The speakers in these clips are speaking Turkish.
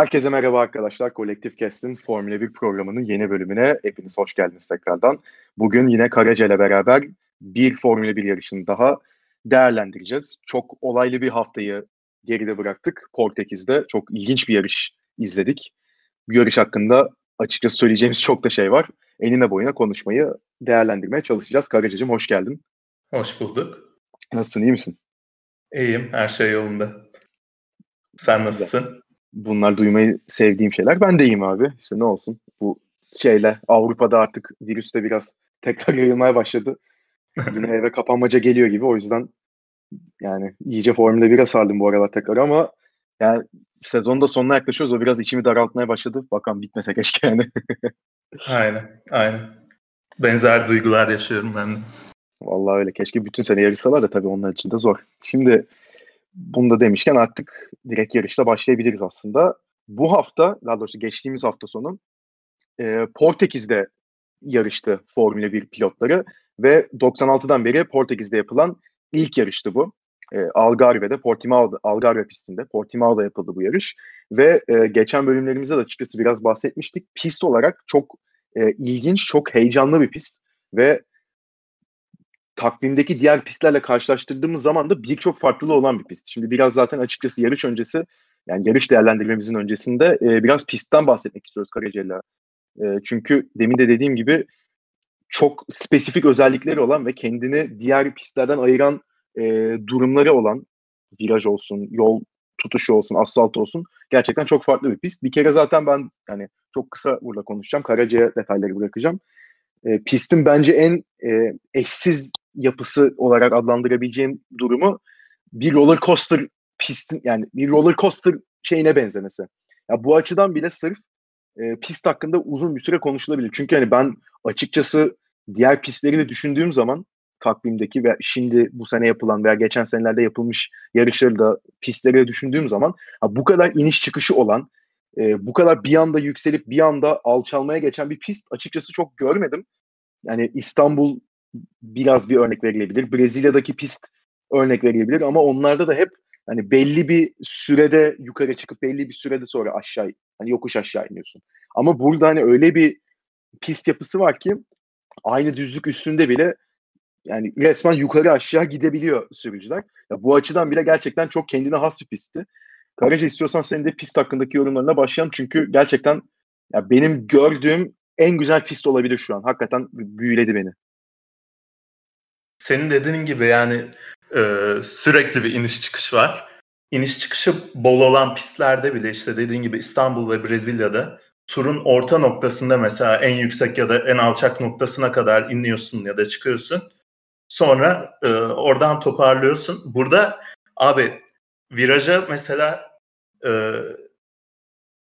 Herkese merhaba arkadaşlar. Kolektif Kestin Formula 1 programının yeni bölümüne hepiniz hoş geldiniz tekrardan. Bugün yine Karaca ile beraber bir Formula 1 yarışını daha değerlendireceğiz. Çok olaylı bir haftayı geride bıraktık. Portekiz'de çok ilginç bir yarış izledik. Bu yarış hakkında açıkçası söyleyeceğimiz çok da şey var. Enine boyuna konuşmayı değerlendirmeye çalışacağız. Karacacığım hoş geldin. Hoş bulduk. Nasılsın, iyi misin? İyiyim, her şey yolunda. Sen nasılsın? Bunlar duymayı sevdiğim şeyler. Ben de iyiyim abi. İşte ne olsun. Bu şeyle Avrupa'da artık virüs de biraz tekrar yayılmaya başladı. Yine eve kapanmaca geliyor gibi. O yüzden yani iyice Formula 1'e sardım bu aralar tekrar ama yani sezonda sonuna yaklaşıyoruz. O biraz içimi daraltmaya başladı. Bakalım bitmese keşke yani. aynen, aynen. Benzer duygular yaşıyorum ben de. Vallahi öyle. Keşke bütün sene yarışsalar da tabii onlar için de zor. Şimdi bunu da demişken artık direkt yarışta başlayabiliriz aslında. Bu hafta, daha doğrusu geçtiğimiz hafta sonu e, Portekiz'de yarıştı Formula 1 pilotları ve 96'dan beri Portekiz'de yapılan ilk yarıştı bu. E, Algarve'de, Portimao, Algarve pistinde, Portimao'da yapıldı bu yarış. Ve e, geçen bölümlerimizde de açıkçası biraz bahsetmiştik. Pist olarak çok e, ilginç, çok heyecanlı bir pist. Ve takvimdeki diğer pistlerle karşılaştırdığımız zaman da birçok farklılığı olan bir pist. Şimdi biraz zaten açıkçası yarış öncesi yani yarış değerlendirmemizin öncesinde e, biraz pistten bahsetmek istiyoruz Karaca'yla. E, çünkü demin de dediğim gibi çok spesifik özellikleri olan ve kendini diğer pistlerden ayıran e, durumları olan viraj olsun, yol tutuşu olsun, asfalt olsun gerçekten çok farklı bir pist. Bir kere zaten ben yani çok kısa burada konuşacağım. Karaca'ya detayları bırakacağım. E, pistin bence en e, eşsiz yapısı olarak adlandırabileceğim durumu bir roller coaster pistin yani bir roller coaster şeyine benzemesi. Ya bu açıdan bile sırf e, pist hakkında uzun bir süre konuşulabilir. Çünkü hani ben açıkçası diğer pistleri de düşündüğüm zaman takvimdeki ve şimdi bu sene yapılan veya geçen senelerde yapılmış yarışları da pistleri düşündüğüm zaman ha, bu kadar iniş çıkışı olan e, bu kadar bir anda yükselip bir anda alçalmaya geçen bir pist açıkçası çok görmedim. Yani İstanbul biraz bir örnek verilebilir. Brezilya'daki pist örnek verilebilir ama onlarda da hep hani belli bir sürede yukarı çıkıp belli bir sürede sonra aşağı hani yokuş aşağı iniyorsun. Ama burada hani öyle bir pist yapısı var ki aynı düzlük üstünde bile yani resmen yukarı aşağı gidebiliyor sürücüler. Ya bu açıdan bile gerçekten çok kendine has bir pistti. Karaca istiyorsan senin de pist hakkındaki yorumlarına başlayalım. Çünkü gerçekten ya benim gördüğüm en güzel pist olabilir şu an. Hakikaten büyüledi beni. Senin dediğin gibi yani e, sürekli bir iniş çıkış var. İniş çıkışı bol olan pistlerde bile işte dediğin gibi İstanbul ve Brezilya'da turun orta noktasında mesela en yüksek ya da en alçak noktasına kadar iniyorsun ya da çıkıyorsun. Sonra e, oradan toparlıyorsun. Burada abi viraja mesela e,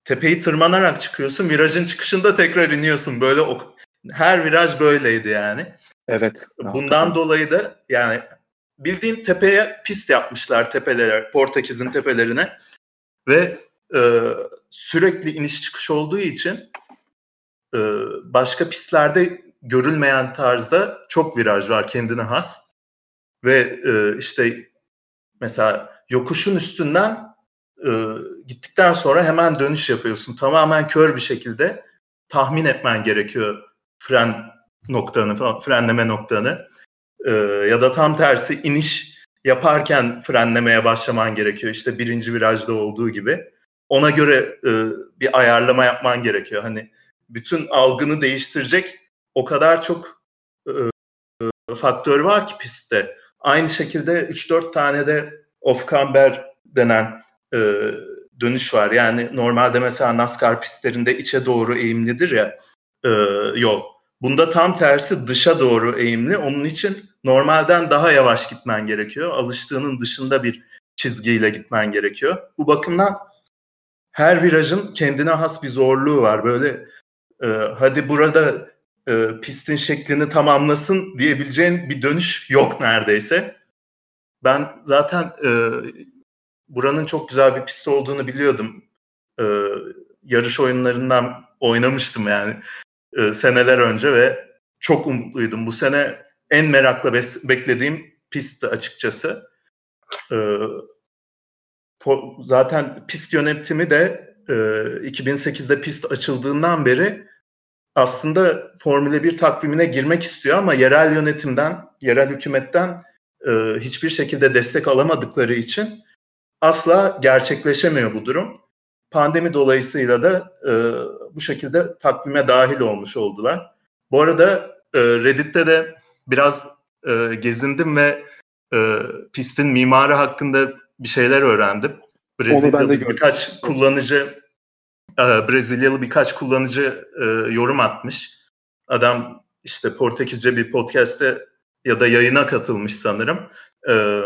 tepeyi tırmanarak çıkıyorsun. Virajın çıkışında tekrar iniyorsun. Böyle o, her viraj böyleydi yani. Evet. Bundan hakikaten. dolayı da yani bildiğin tepeye pist yapmışlar tepelere, Portekiz'in tepelerine ve e, sürekli iniş çıkış olduğu için e, başka pistlerde görülmeyen tarzda çok viraj var kendine has ve e, işte mesela yokuşun üstünden e, gittikten sonra hemen dönüş yapıyorsun. Tamamen kör bir şekilde tahmin etmen gerekiyor fren noktanı, frenleme noktanı. E, ya da tam tersi iniş yaparken frenlemeye başlaman gerekiyor. İşte birinci virajda olduğu gibi. Ona göre e, bir ayarlama yapman gerekiyor. Hani bütün algını değiştirecek o kadar çok e, e faktör var ki pistte. Aynı şekilde 3-4 tane de off-camber denen e, dönüş var. Yani normalde mesela NASCAR pistlerinde içe doğru eğimlidir ya e, yol. Bunda tam tersi dışa doğru eğimli. Onun için normalden daha yavaş gitmen gerekiyor. Alıştığının dışında bir çizgiyle gitmen gerekiyor. Bu bakımdan her virajın kendine has bir zorluğu var. Böyle e, hadi burada e, pistin şeklini tamamlasın diyebileceğin bir dönüş yok neredeyse. Ben zaten e, buranın çok güzel bir pist olduğunu biliyordum. Ee, yarış oyunlarından oynamıştım yani e, seneler önce ve çok umutluydum. Bu sene en merakla bes- beklediğim pistti açıkçası. Ee, po- zaten pist yönetimi de e, 2008'de pist açıldığından beri aslında Formula 1 takvimine girmek istiyor ama yerel yönetimden, yerel hükümetten e, hiçbir şekilde destek alamadıkları için asla gerçekleşemiyor bu durum. Pandemi dolayısıyla da e, bu şekilde takvime dahil olmuş oldular. Bu arada e, Reddit'te de biraz e, gezindim ve e, pistin mimarı hakkında bir şeyler öğrendim. Brezilyalı birkaç kullanıcı e, Brezilyalı birkaç kullanıcı e, yorum atmış. Adam işte Portekizce bir podcast'te ya da yayına katılmış sanırım. E,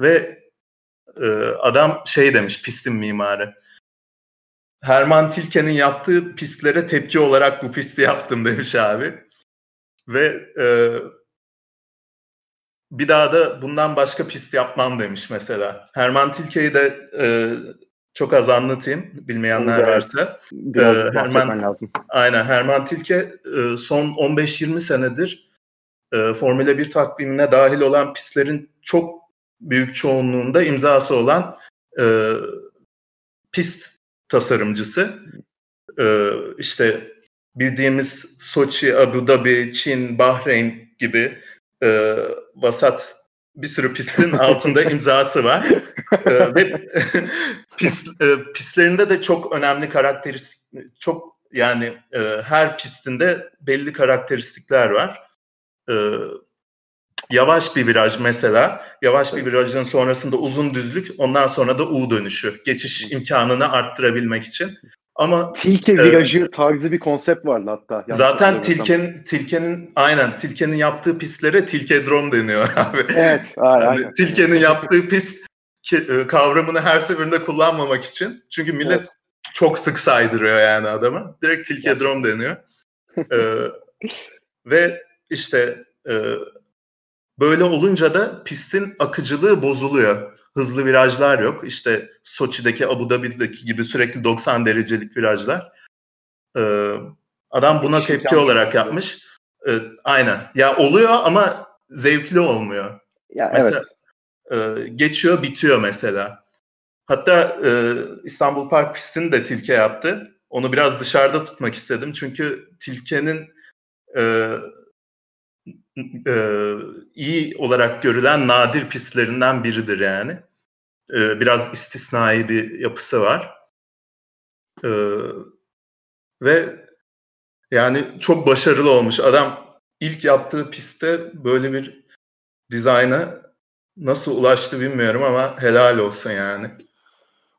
ve e, adam şey demiş pistin mimarı. Herman Tilke'nin yaptığı pistlere tepki olarak bu pisti yaptım demiş abi. Ve e, bir daha da bundan başka pist yapmam demiş mesela. Herman Tilke'yi de e, çok az anlatayım bilmeyenler evet, varsa. Biraz ee, Herman, lazım. Aynen Herman Tilke e, son 15-20 senedir e, Formula 1 takvimine dahil olan pistlerin çok büyük çoğunluğunda imzası olan e, pist tasarımcısı. E, işte bildiğimiz Soçi, Abu Dhabi, Çin, Bahreyn gibi e, vasat bir sürü pistin altında imzası var. ee, ve pist, e, pistlerinde de çok önemli karakteristik, çok yani e, her pistinde belli karakteristikler var. Ee, yavaş bir viraj mesela, yavaş bir virajın sonrasında uzun düzlük, ondan sonra da U dönüşü, geçiş imkanını arttırabilmek için. Ama Tilke e, virajı tarzı bir konsept vardı hatta. Zaten Tilke'nin Tilke'nin aynen Tilke'nin yaptığı pistlere Tilkedrom deniyor abi. Evet, aynen. Yani Tilke'nin yaptığı pist e, kavramını her seferinde kullanmamak için. Çünkü millet evet. çok sık saydırıyor yani adamı. Direkt Tilkedrom deniyor. ee, ve işte e, böyle olunca da pistin akıcılığı bozuluyor hızlı virajlar yok. İşte Soçi'deki, Abu Dhabi'deki gibi sürekli 90 derecelik virajlar. Ee, adam buna tepki olarak yapmış. Ee, aynen. Ya oluyor ama zevkli olmuyor. Ya mesela, evet. E, geçiyor, bitiyor mesela. Hatta e, İstanbul Park pistini de Tilke yaptı. Onu biraz dışarıda tutmak istedim. Çünkü Tilke'nin e, e, iyi olarak görülen nadir pistlerinden biridir yani. E, biraz istisnai bir yapısı var. E, ve yani çok başarılı olmuş. Adam ilk yaptığı pistte böyle bir dizayna nasıl ulaştı bilmiyorum ama helal olsun yani.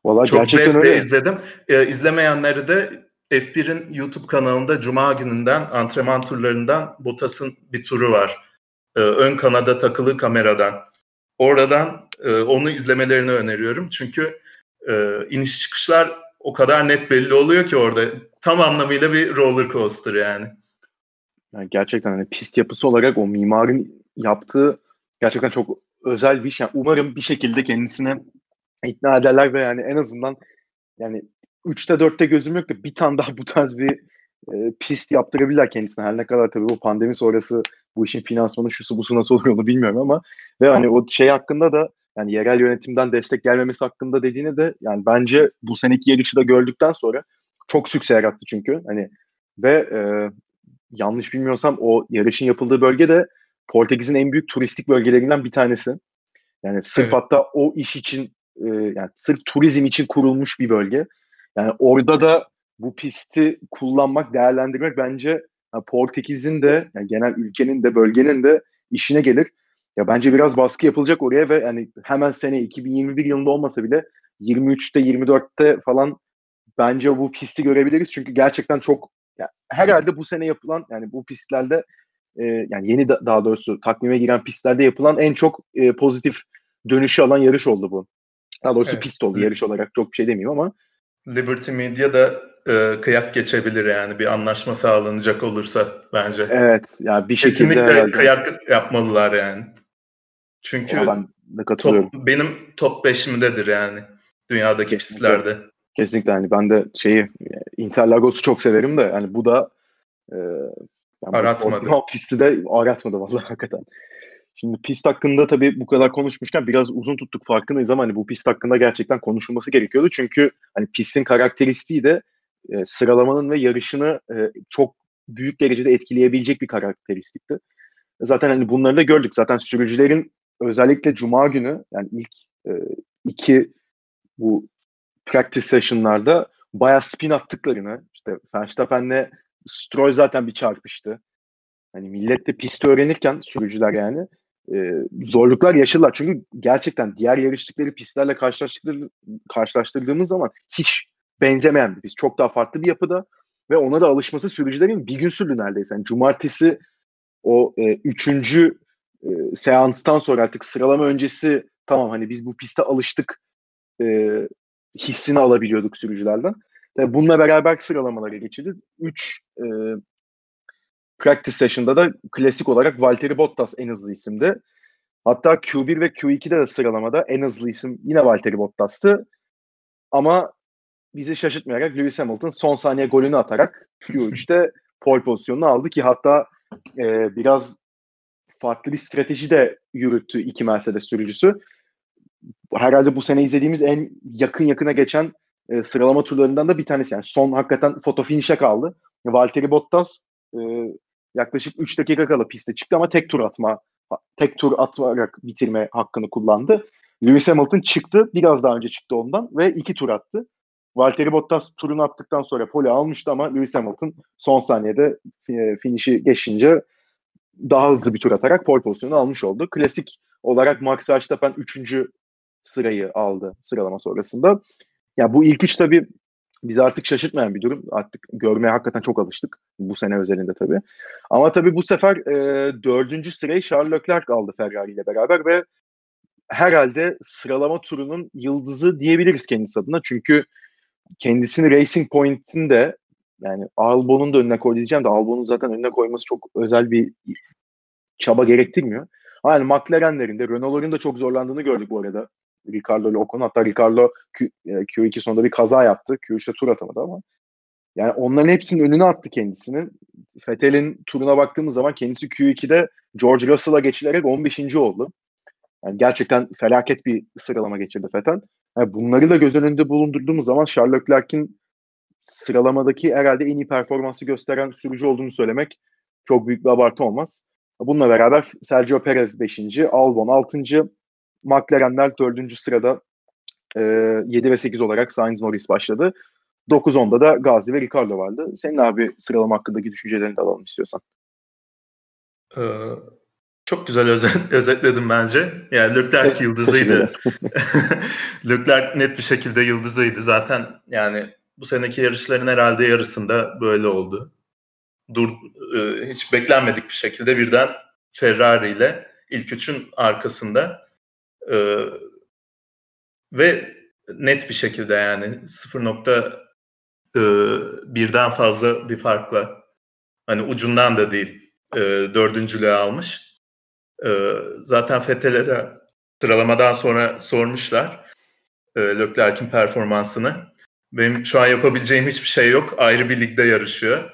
Vallahi çok gerçekten öyle. izledim. Ee, izlemeyenleri de F1'in YouTube kanalında Cuma gününden antrenman turlarından Bottas'ın bir turu var. Ee, ön kanada takılı kameradan. Oradan e, onu izlemelerini öneriyorum. Çünkü e, iniş çıkışlar o kadar net belli oluyor ki orada. Tam anlamıyla bir roller coaster yani. yani gerçekten hani pist yapısı olarak o mimarın yaptığı gerçekten çok özel bir iş. Yani umarım bir şekilde kendisine ikna ederler ve yani en azından yani 3'te 4'te gözüm yok da bir tane daha bu tarz bir e, pist yaptırabilirler kendisine. Her ne kadar tabii bu pandemi sonrası bu işin finansmanı şusu busu nasıl oluyor onu bilmiyorum ama ve hani o şey hakkında da yani yerel yönetimden destek gelmemesi hakkında dediğini de yani bence bu seneki yarışı da gördükten sonra çok sükse yarattı çünkü. Hani ve e, yanlış bilmiyorsam o yarışın yapıldığı bölge de Portekiz'in en büyük turistik bölgelerinden bir tanesi. Yani sırf evet. hatta o iş için e, yani sırf turizm için kurulmuş bir bölge. Yani orada da bu pisti kullanmak, değerlendirmek bence yani Portekiz'in de yani genel ülkenin de bölgenin de işine gelir. Ya bence biraz baskı yapılacak oraya ve yani hemen sene 2021 yılında olmasa bile 23'te 24'te falan bence bu pisti görebiliriz. Çünkü gerçekten çok yani herhalde bu sene yapılan yani bu pistlerde e, yani yeni da, daha doğrusu takvime giren pistlerde yapılan en çok e, pozitif dönüşü alan yarış oldu bu. Daha doğrusu evet. pist oldu yarış olarak çok bir şey demiyorum ama. Liberty Media da e, kıyak geçebilir yani bir anlaşma sağlanacak olursa bence. Evet ya yani bir şekilde Kesinlikle herhalde. kıyak yapmalılar yani. Çünkü ben de katılıyorum. Top, benim top 5'imdedir yani dünyadaki Kesinlikle. pistlerde. Kesinlikle hani ben de şeyi Interlagos'u çok severim de hani bu da e, yani aratmadı. O, o pisti de aratmadı vallahi hakikaten. Şimdi pist hakkında tabii bu kadar konuşmuşken biraz uzun tuttuk farkındayız ama hani bu pist hakkında gerçekten konuşulması gerekiyordu. Çünkü hani pistin karakteristiği de e, sıralamanın ve yarışını e, çok büyük derecede etkileyebilecek bir karakteristikti. Zaten hani bunları da gördük. Zaten sürücülerin özellikle cuma günü yani ilk e, iki bu practice session'larda bayağı spin attıklarını işte Verstappen'le Stroll zaten bir çarpıştı. Hani millet de pisti öğrenirken sürücüler yani e, zorluklar yaşadılar. Çünkü gerçekten diğer yarıştıkları pistlerle karşılaştırdı, karşılaştırdığımız zaman hiç benzemeyen bir pist. Çok daha farklı bir yapıda ve ona da alışması sürücülerin bir gün sürdü neredeyse. Yani cumartesi o e, üçüncü e, seanstan sonra artık sıralama öncesi tamam hani biz bu piste alıştık e, hissini alabiliyorduk sürücülerden. Tabii bununla beraber sıralamalara geçildi. Üç e, practice session'da da klasik olarak Valtteri Bottas en hızlı isimdi. Hatta Q1 ve Q2'de de sıralamada en hızlı isim yine Valtteri Bottas'tı. Ama bizi şaşırtmayarak Lewis Hamilton son saniye golünü atarak Q3'te pole pozisyonunu aldı ki hatta e, biraz farklı bir strateji de yürüttü iki Mercedes sürücüsü. Herhalde bu sene izlediğimiz en yakın yakına geçen e, sıralama turlarından da bir tanesi. Yani son hakikaten foto finish'e kaldı. Valtteri Bottas e, yaklaşık 3 dakika kala piste çıktı ama tek tur atma tek tur atarak bitirme hakkını kullandı. Lewis Hamilton çıktı. Biraz daha önce çıktı ondan ve iki tur attı. Valtteri Bottas turunu attıktan sonra pole almıştı ama Lewis Hamilton son saniyede e, finişi geçince daha hızlı bir tur atarak pole pozisyonu almış oldu. Klasik olarak Max Verstappen 3. sırayı aldı sıralama sonrasında. Ya bu ilk üç tabii bizi artık şaşırtmayan bir durum. Artık görmeye hakikaten çok alıştık bu sene özelinde tabii. Ama tabii bu sefer e, dördüncü sırayı Charles Leclerc aldı Ferrari ile beraber ve herhalde sıralama turunun yıldızı diyebiliriz kendisi adına. Çünkü kendisini Racing Point'in de yani Albon'un da önüne koy diyeceğim de Albon'un zaten önüne koyması çok özel bir çaba gerektirmiyor. Yani McLaren'lerin de Renault'ların da çok zorlandığını gördük bu arada. Ricardo ile Ocon. Hatta Ricardo Q, Q2 e, sonunda bir kaza yaptı. Q3'te tur atamadı ama. Yani onların hepsinin önüne attı kendisini. Vettel'in turuna baktığımız zaman kendisi Q2'de George Russell'a geçilerek 15. oldu. Yani gerçekten felaket bir sıralama geçirdi Vettel. Yani bunları da göz önünde bulundurduğumuz zaman Charles Leclerc'in sıralamadaki herhalde en iyi performansı gösteren sürücü olduğunu söylemek çok büyük bir abartı olmaz. Bununla beraber Sergio Perez 5. Albon 6. McLaren'ler 4. sırada e, 7 ve 8 olarak Sainz Norris başladı. 9-10'da da Gazi ve Ricardo vardı. Senin abi sıralama hakkındaki düşüncelerini de alalım istiyorsan. Ee, çok güzel özet, özetledim bence. Yani Leclerc yıldızıydı. Leclerc net bir şekilde yıldızıydı. Zaten yani bu seneki yarışların herhalde yarısında böyle oldu. Dur, e, hiç beklenmedik bir şekilde birden Ferrari ile ilk üçün arkasında e, ve net bir şekilde yani 0.1'den fazla bir farkla hani ucundan da değil e, dördüncülüğü almış. E, zaten Fettel'e de sıralamadan sonra sormuşlar e, Leclerc'in performansını. Benim şu an yapabileceğim hiçbir şey yok. Ayrı bir ligde yarışıyor.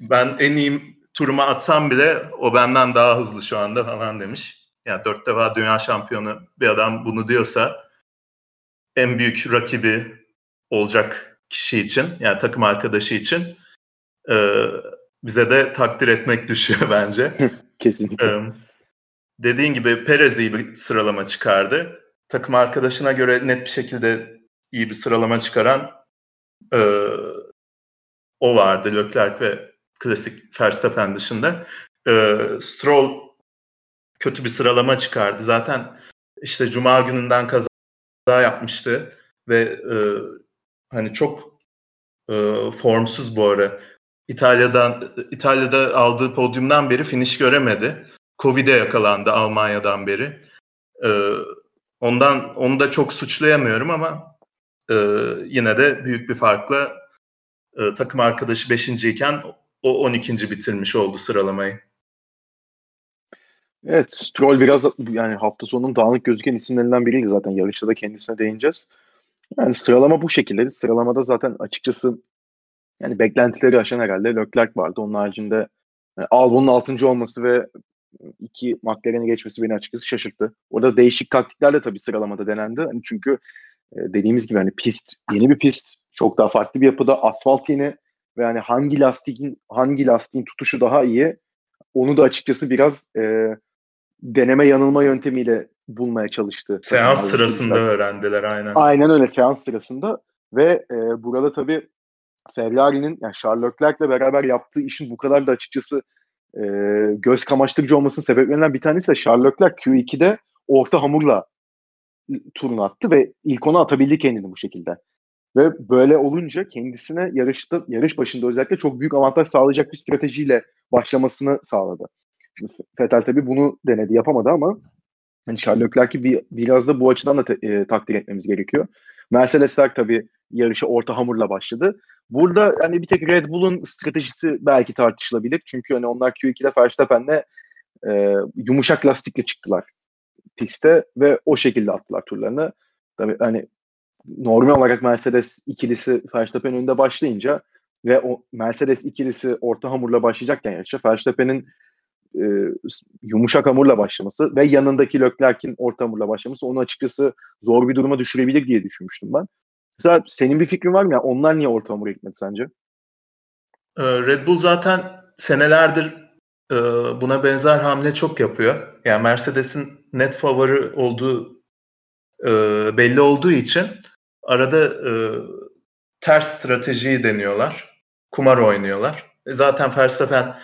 Ben en iyi turuma atsam bile o benden daha hızlı şu anda falan demiş. Yani dört defa dünya şampiyonu bir adam bunu diyorsa en büyük rakibi olacak kişi için yani takım arkadaşı için e, bize de takdir etmek düşüyor bence. Kesinlikle. E, dediğin gibi Perez iyi bir sıralama çıkardı. Takım arkadaşına göre net bir şekilde iyi bir sıralama çıkaran e, o vardı Leclerc ve klasik Verstappen dışında. E, Stroll kötü bir sıralama çıkardı. Zaten işte Cuma gününden kaza yapmıştı ve e, hani çok e, formsuz bu ara. İtalya'dan İtalya'da aldığı podyumdan beri finish göremedi. Covid'e yakalandı Almanya'dan beri. E, ondan onu da çok suçlayamıyorum ama e, yine de büyük bir farkla e, takım arkadaşı 5. iken o 12. bitirmiş oldu sıralamayı. Evet, Stroll biraz yani hafta sonunun dağınık gözüken isimlerinden biriydi zaten. Yarışta da kendisine değineceğiz. Yani sıralama bu şekilde. Sıralamada zaten açıkçası yani beklentileri aşan herhalde Leclerc vardı. Onun haricinde yani Albon'un 6. olması ve iki McLaren'e geçmesi beni açıkçası şaşırttı. Orada değişik taktiklerle tabii sıralamada denendi. Hani çünkü e, dediğimiz gibi hani pist yeni bir pist, çok daha farklı bir yapıda, asfalt yeni ve hani hangi lastiğin hangi lastiğin tutuşu daha iyi onu da açıkçası biraz e, deneme yanılma yöntemiyle bulmaya çalıştı. Seans sırasında öğrendiler aynen. Aynen öyle seans sırasında ve e, burada tabii Ferrari'nin yani Charles Leclerc'le beraber yaptığı işin bu kadar da açıkçası e, göz kamaştırıcı olmasının sebeplerinden bir tanesi de Charles Leclerc Q2'de orta hamurla turunu attı ve ilk onu atabildi kendini bu şekilde. Ve böyle olunca kendisine yarışta yarış başında özellikle çok büyük avantaj sağlayacak bir stratejiyle başlamasını sağladı. Vettel tabii bunu denedi yapamadı ama hani Charles Leclerc'i bir, biraz da bu açıdan da te, e, takdir etmemiz gerekiyor. Mercedesler tabii yarışa orta hamurla başladı. Burada hani bir tek Red Bull'un stratejisi belki tartışılabilir. Çünkü hani onlar Q2'de Verstappen'le e, yumuşak lastikle çıktılar piste ve o şekilde attılar turlarını. Tabii hani normal olarak Mercedes ikilisi Verstappen önünde başlayınca ve o Mercedes ikilisi orta hamurla başlayacakken yarışa Verstappen'in e, yumuşak hamurla başlaması ve yanındaki Leclerc'in orta hamurla başlaması onu açıkçası zor bir duruma düşürebilir diye düşünmüştüm ben. Mesela senin bir fikrin var mı? ya onlar niye orta hamura gitmedi sence? Ee, Red Bull zaten senelerdir e, buna benzer hamle çok yapıyor. Yani Mercedes'in net favori olduğu e, belli olduğu için arada ters stratejiyi deniyorlar. Kumar oynuyorlar. Zaten Verstappen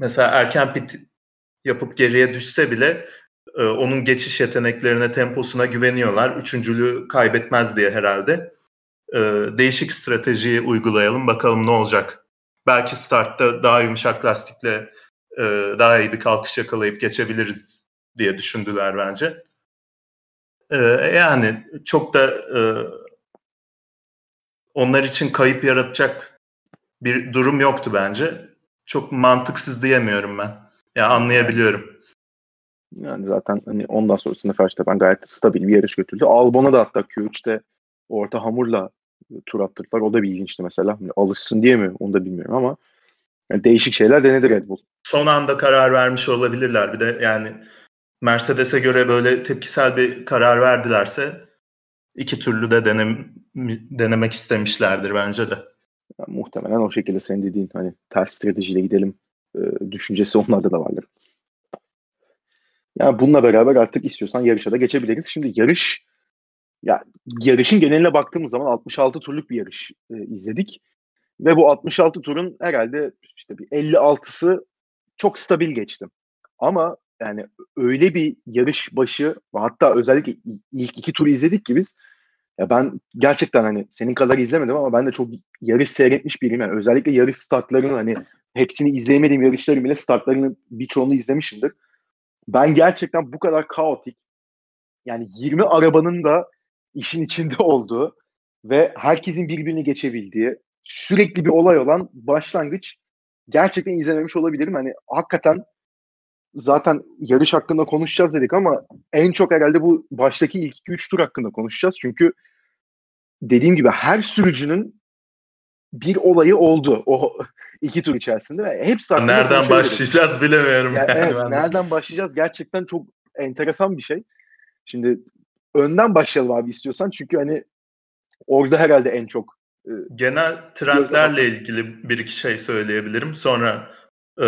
mesela erken pit yapıp geriye düşse bile e, onun geçiş yeteneklerine, temposuna güveniyorlar. Üçüncülüğü kaybetmez diye herhalde. E, değişik stratejiyi uygulayalım bakalım ne olacak. Belki startta daha yumuşak lastikle e, daha iyi bir kalkış yakalayıp geçebiliriz diye düşündüler bence. E, yani çok da e, onlar için kayıp yaratacak bir durum yoktu bence çok mantıksız diyemiyorum ben. Ya yani anlayabiliyorum. Yani zaten hani ondan sonrasında Verstappen gayet stabil bir yarış götürdü. Albon'a da hatta Q3'te orta hamurla tur attırdılar. O da bir ilginçti mesela. Hani alışsın diye mi onu da bilmiyorum ama yani değişik şeyler denedi Red Bull. Son anda karar vermiş olabilirler. Bir de yani Mercedes'e göre böyle tepkisel bir karar verdilerse iki türlü de denem, denemek istemişlerdir bence de. Yani muhtemelen o şekilde senin dediğin hani ters stratejiyle gidelim e, düşüncesi onlarda da vardır. Yani bununla beraber artık istiyorsan yarışa da geçebiliriz. Şimdi yarış ya yarışın geneline baktığımız zaman 66 turluk bir yarış e, izledik. Ve bu 66 turun herhalde işte bir 56'sı çok stabil geçti. Ama yani öyle bir yarış başı hatta özellikle ilk iki turu izledik ki biz ya ben gerçekten hani senin kadar izlemedim ama ben de çok yarış seyretmiş biriyim. Yani özellikle yarış startlarını hani hepsini izleyemediğim yarışların bile startlarını birçoğunu izlemişimdir. Ben gerçekten bu kadar kaotik yani 20 arabanın da işin içinde olduğu ve herkesin birbirini geçebildiği sürekli bir olay olan başlangıç gerçekten izlememiş olabilirim. Hani hakikaten zaten yarış hakkında konuşacağız dedik ama en çok herhalde bu baştaki ilk 2-3 tur hakkında konuşacağız. Çünkü dediğim gibi her sürücünün bir olayı oldu o iki tur içerisinde. Ve hepsi Nereden başlayacağız bilemiyorum. Yani, yani evet, ben nereden başlayacağız gerçekten çok enteresan bir şey. Şimdi önden başlayalım abi istiyorsan. Çünkü hani orada herhalde en çok e, genel trendlerle ilgili bir iki şey söyleyebilirim. Sonra e,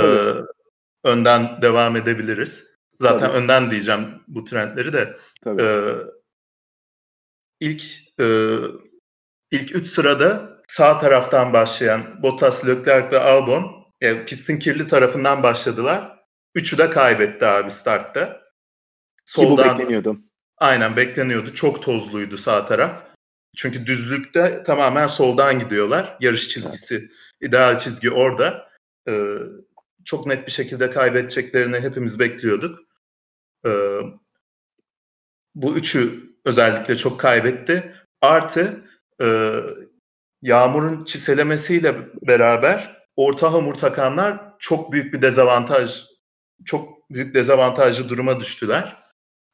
önden devam edebiliriz. Zaten Tabii. önden diyeceğim bu trendleri de. Tabii. E, ilk e, ilk üç sırada sağ taraftan başlayan Bottas, Leclerc ve Albon yani pistin kirli tarafından başladılar. Üçü de kaybetti abi startta. Soldan, Ki bu bekleniyordu. Aynen bekleniyordu. Çok tozluydu sağ taraf. Çünkü düzlükte tamamen soldan gidiyorlar. Yarış çizgisi, evet. ideal çizgi orada. Ee, çok net bir şekilde kaybedeceklerini hepimiz bekliyorduk. Ee, bu üçü özellikle çok kaybetti. Artı e, yağmurun çiselemesiyle beraber orta hamur takanlar çok büyük bir dezavantaj, çok büyük dezavantajlı duruma düştüler.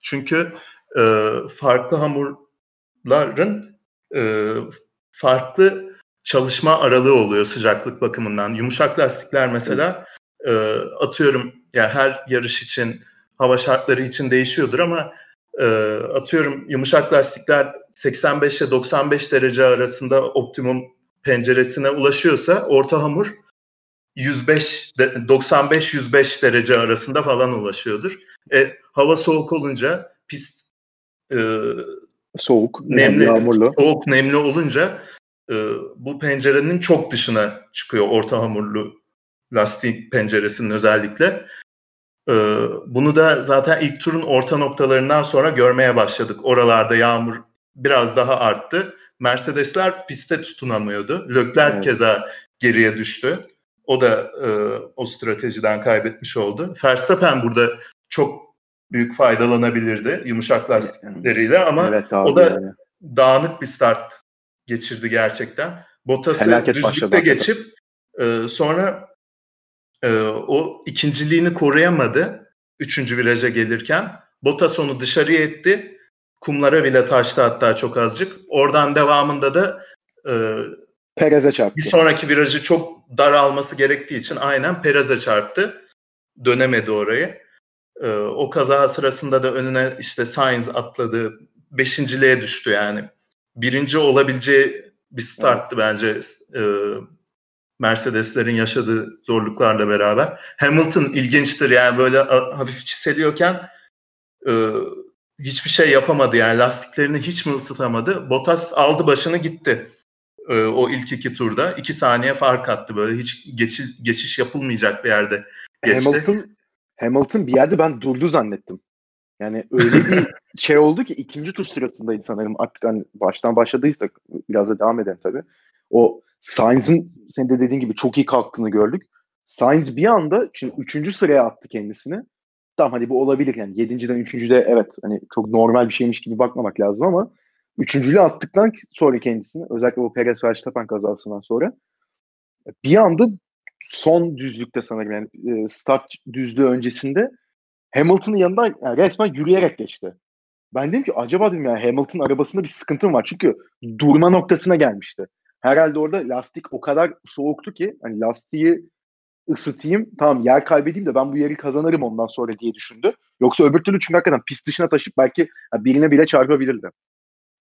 Çünkü e, farklı hamurların e, farklı çalışma aralığı oluyor sıcaklık bakımından. Yumuşak lastikler mesela e, atıyorum yani her yarış için hava şartları için değişiyordur ama e, atıyorum yumuşak lastikler 85 ile 95 derece arasında optimum penceresine ulaşıyorsa orta hamur 105 95-105 derece arasında falan ulaşıyordur. E, hava soğuk olunca pist e, soğuk, nemli, yağmurlu. Soğuk, nemli olunca e, bu pencerenin çok dışına çıkıyor orta hamurlu lastik penceresinin özellikle. E, bunu da zaten ilk turun orta noktalarından sonra görmeye başladık. Oralarda yağmur biraz daha arttı. Mercedesler piste tutunamıyordu. Lökler evet. keza geriye düştü. O da e, o stratejiden kaybetmiş oldu. Verstappen burada çok büyük faydalanabilirdi yumuşak lastikleriyle ama evet o da yani. dağınık bir start geçirdi gerçekten. Bottas'ı düzlükte geçip e, sonra e, o ikinciliğini koruyamadı üçüncü viraja gelirken. Bottas onu dışarıya etti. Kumlara bile taştı hatta çok azıcık. Oradan devamında da e, Perez'e çarptı. Bir sonraki virajı çok dar alması gerektiği için aynen Perez'e çarptı. Dönemedi orayı. Ee, o kaza sırasında da önüne işte Sainz atladı. Beşinciliğe düştü yani. Birinci olabileceği bir starttı evet. bence e, Mercedeslerin yaşadığı zorluklarla beraber. Hamilton ilginçtir yani böyle hafif çiseliyorken e, hiçbir şey yapamadı yani lastiklerini hiç mi ısıtamadı. Bottas aldı başını gitti e, o ilk iki turda. iki saniye fark attı böyle hiç geçiş, geçiş yapılmayacak bir yerde geçti. Hamilton, Hamilton bir yerde ben durdu zannettim. Yani öyle bir şey oldu ki ikinci tur sırasındaydı sanırım. Artık hani baştan başladıysak biraz da devam edelim tabii. O Sainz'in senin de dediğin gibi çok iyi kalktığını gördük. Sainz bir anda şimdi üçüncü sıraya attı kendisini. Tamam hani bu olabilir yani yedinciden üçüncüde evet hani çok normal bir şeymiş gibi bakmamak lazım ama Üçüncülüğü attıktan sonra kendisini özellikle o Perez Verstappen kazasından sonra bir anda son düzlükte sanırım yani e, start düzlüğü öncesinde Hamilton'ın yanından yani resmen yürüyerek geçti. Ben dedim ki acaba dedim yani Hamilton arabasında bir sıkıntı mı var? Çünkü durma noktasına gelmişti. Herhalde orada lastik o kadar soğuktu ki hani lastiği ısıtayım tamam yer kaybedeyim de ben bu yeri kazanırım ondan sonra diye düşündü. Yoksa öbür türlü çünkü hakikaten pist dışına taşıp belki birine bile çarpabilirdi.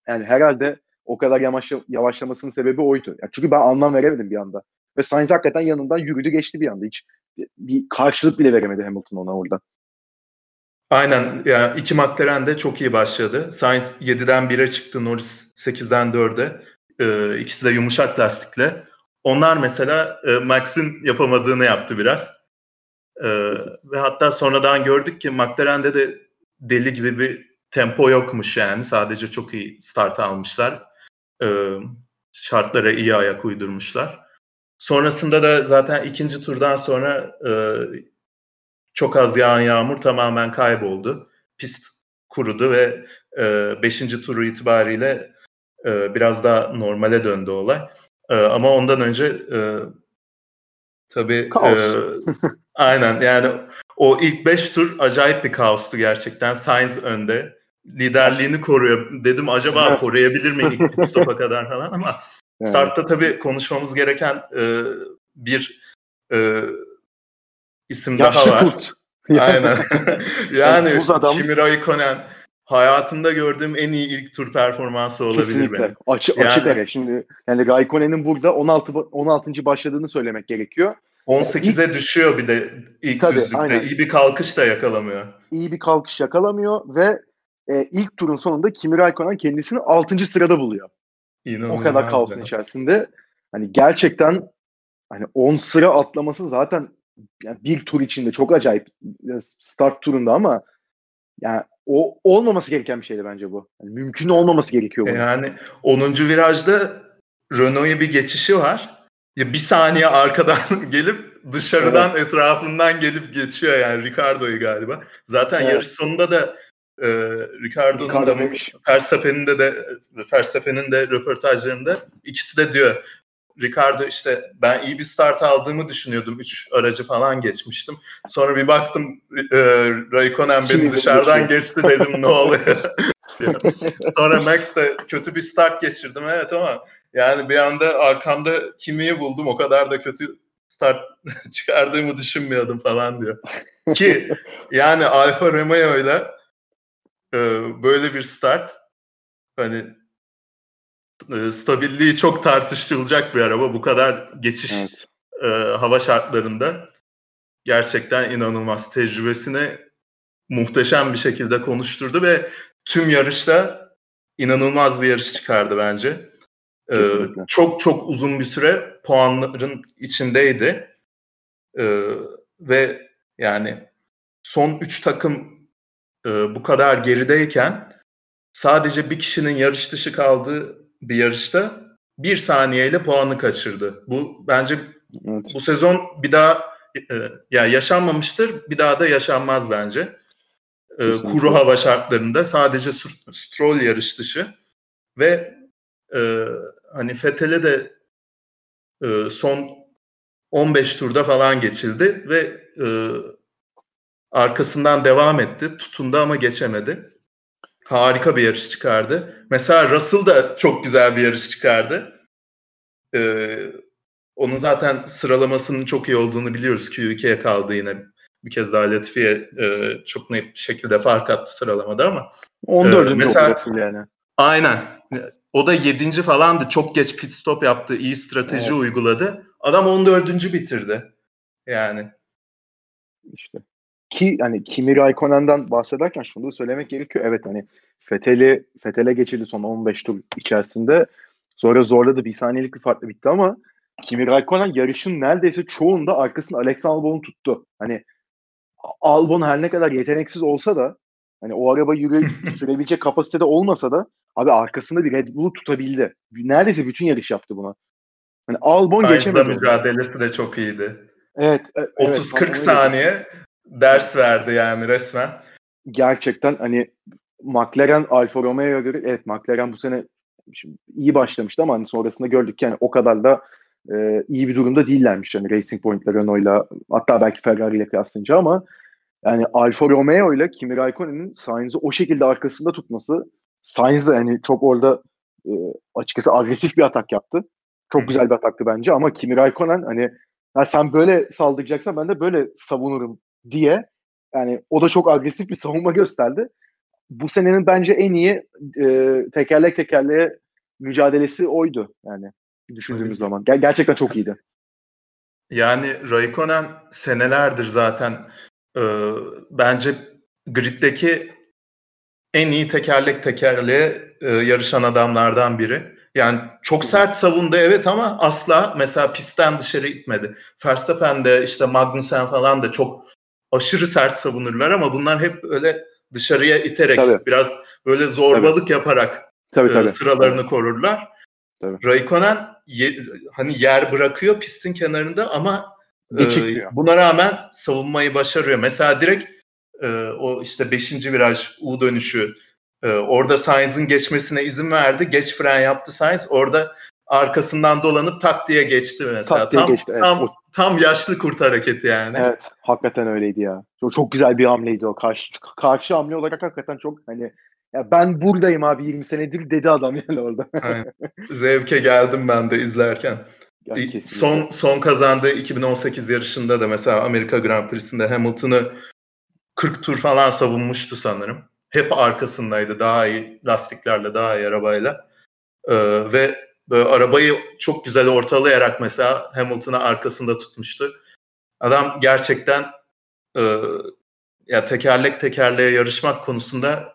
Yani herhalde o kadar yavaşla, yavaşlamasının sebebi oydu. Yani çünkü ben anlam veremedim bir anda. Ve Sainz hakikaten yanından yürüdü geçti bir anda. Hiç bir karşılık bile veremedi Hamilton ona orada. Aynen. Yani iki McLaren de çok iyi başladı. Sainz 7'den 1'e çıktı. Norris 8'den 4'e. Ee, ikisi de yumuşak lastikle. Onlar mesela e, Max'in yapamadığını yaptı biraz. Ee, ve hatta sonradan gördük ki McLaren'de de deli gibi bir tempo yokmuş yani. Sadece çok iyi start almışlar. Ee, şartlara iyi ayak uydurmuşlar. Sonrasında da zaten ikinci turdan sonra e, çok az yağan yağmur tamamen kayboldu. Pist kurudu ve e, beşinci turu itibariyle e, biraz daha normale döndü olay. E, ama ondan önce e, tabii e, aynen yani o ilk beş tur acayip bir kaostu gerçekten. Sainz önde, liderliğini koruyor. Dedim acaba koruyabilir mi ilk pit stop'a kadar falan ama evet. startta tabii konuşmamız gereken e, bir e, isim Yaşlı daha var. Kurt. Aynen. yani. Kimi Raikkonen hayatımda gördüğüm en iyi ilk tur performansı olabilir Kesinlikle. benim. Açı, yani, açı dere. Şimdi yani Raikkonen'in burada 16 16. başladığını söylemek gerekiyor. 18'e ilk, düşüyor bir de ilk tabii, düzlükte. Aynen. İyi bir kalkış da yakalamıyor. İyi bir kalkış yakalamıyor ve e, ilk turun sonunda Kimi Raikkonen kendisini 6. sırada buluyor. İnanılmaz o kadar kaosun içerisinde. Hani gerçekten hani 10 sıra atlaması zaten yani bir tur içinde çok acayip start turunda ama yani o olmaması gereken bir şeydi bence bu. Yani mümkün olmaması gerekiyor bu. Yani 10. virajda Renault'a bir geçişi var. Ya bir saniye arkadan gelip dışarıdan evet. etrafından gelip geçiyor yani Ricardo'yu galiba. Zaten evet. yarış sonunda da e, Ricardo'nun Ricardo da Verstappen'in de de Verstappen'in de röportajlarında ikisi de diyor Ricardo işte ben iyi bir start aldığımı düşünüyordum. Üç aracı falan geçmiştim. Sonra bir baktım e, Raikkonen beni dışarıdan geçti dedim ne oluyor? Sonra Max de kötü bir start geçirdim evet ama yani bir anda arkamda kimiyi buldum o kadar da kötü start çıkardığımı düşünmüyordum falan diyor. Ki yani Alfa Romeo ile böyle bir start hani stabilliği çok tartışılacak bir araba. Bu kadar geçiş evet. e, hava şartlarında gerçekten inanılmaz tecrübesini muhteşem bir şekilde konuşturdu ve tüm yarışta inanılmaz bir yarış çıkardı bence. Ee, çok çok uzun bir süre puanların içindeydi. Ee, ve yani son 3 takım e, bu kadar gerideyken sadece bir kişinin yarış dışı kaldığı bir yarışta bir saniyeyle puanı kaçırdı. Bu bence evet. bu sezon bir daha e, ya yaşanmamıştır, bir daha da yaşanmaz bence. E, kuru hava şartlarında sadece Stroll yarış dışı ve e, hani Fethel'e de e, son 15 turda falan geçildi ve e, arkasından devam etti. Tutundu ama geçemedi. Harika bir yarış çıkardı. Mesela Russell da çok güzel bir yarış çıkardı. Ee, onun zaten sıralamasının çok iyi olduğunu biliyoruz. Q2'ye kaldı yine. Bir kez daha Latifi'ye e, çok net bir şekilde fark attı sıralamada ama. 14. E, mesela, yani. Aynen. O da 7. falandı. Çok geç pit stop yaptı. iyi strateji evet. uyguladı. Adam 14. bitirdi. Yani. İşte. Ki hani Kimi Raikkonen'den bahsederken şunu da söylemek gerekiyor. Evet hani Fethel'i Fethel'e geçildi son 15 tur içerisinde. Sonra zorladı. Bir saniyelik bir farklı bitti ama Kimi Raikkonen yarışın neredeyse çoğunda arkasında Alex Albon'u tuttu. Hani Albon her ne kadar yeteneksiz olsa da hani o araba yürü sürebilecek kapasitede olmasa da abi arkasında bir Red Bull'u tutabildi. Neredeyse bütün yarış yaptı buna. Hani Albon Sainz'la geçemedi. mücadelesi de çok iyiydi. Evet. E, 30-40 evet, saniye ders verdi yani resmen. Gerçekten hani McLaren Alfa Romeo'ya göre evet McLaren bu sene şimdi iyi başlamıştı ama hani sonrasında gördük ki yani o kadar da e, iyi bir durumda değillermiş. Yani Racing Point'la Renault'la hatta belki Ferrari ile kıyaslayınca ama yani Alfa Romeo ile Kimi Raikkonen'in Sainz'i o şekilde arkasında tutması Sainz de yani çok orada e, açıkçası agresif bir atak yaptı. Çok güzel bir ataktı bence ama Kimi Raikkonen hani ya sen böyle saldıracaksan ben de böyle savunurum diye yani o da çok agresif bir savunma gösterdi. Bu senenin bence en iyi e, tekerlek tekerleğe mücadelesi oydu yani düşündüğümüz evet. zaman. Ger- gerçekten çok iyiydi. Yani Raikkonen senelerdir zaten e, bence griddeki en iyi tekerlek tekerleğe e, yarışan adamlardan biri. Yani çok sert savundu evet ama asla mesela pistten dışarı itmedi. Verstappen de işte Magnussen falan da çok aşırı sert savunurlar ama bunlar hep öyle dışarıya iterek tabii. biraz böyle zorbalık tabii. yaparak tabii, tabii. E, sıralarını tabii. korurlar. Tabii. Raikkonen ye, hani yer bırakıyor pistin kenarında ama e, buna rağmen savunmayı başarıyor. Mesela direkt e, o işte 5. viraj U dönüşü e, orada Sainz'in geçmesine izin verdi. Geç fren yaptı Sainz. Orada arkasından dolanıp tak diye geçti mesela. Tak diye tam, geçti. Evet. Tam, tam yaşlı kurt hareketi yani. Evet. Hakikaten öyleydi ya. Çok, çok güzel bir hamleydi o. Karşı, karşı hamle olarak hakikaten çok hani ya ben buradayım abi 20 senedir dedi adam yani orada. Aynen. Zevke geldim ben de izlerken. Ya, son son kazandığı 2018 yarışında da mesela Amerika Grand Prix'sinde Hamilton'ı 40 tur falan savunmuştu sanırım. Hep arkasındaydı daha iyi lastiklerle, daha iyi arabayla. Ee, ve böyle arabayı çok güzel ortalayarak mesela Hamilton'ı arkasında tutmuştu. Adam gerçekten e, ya tekerlek tekerleğe yarışmak konusunda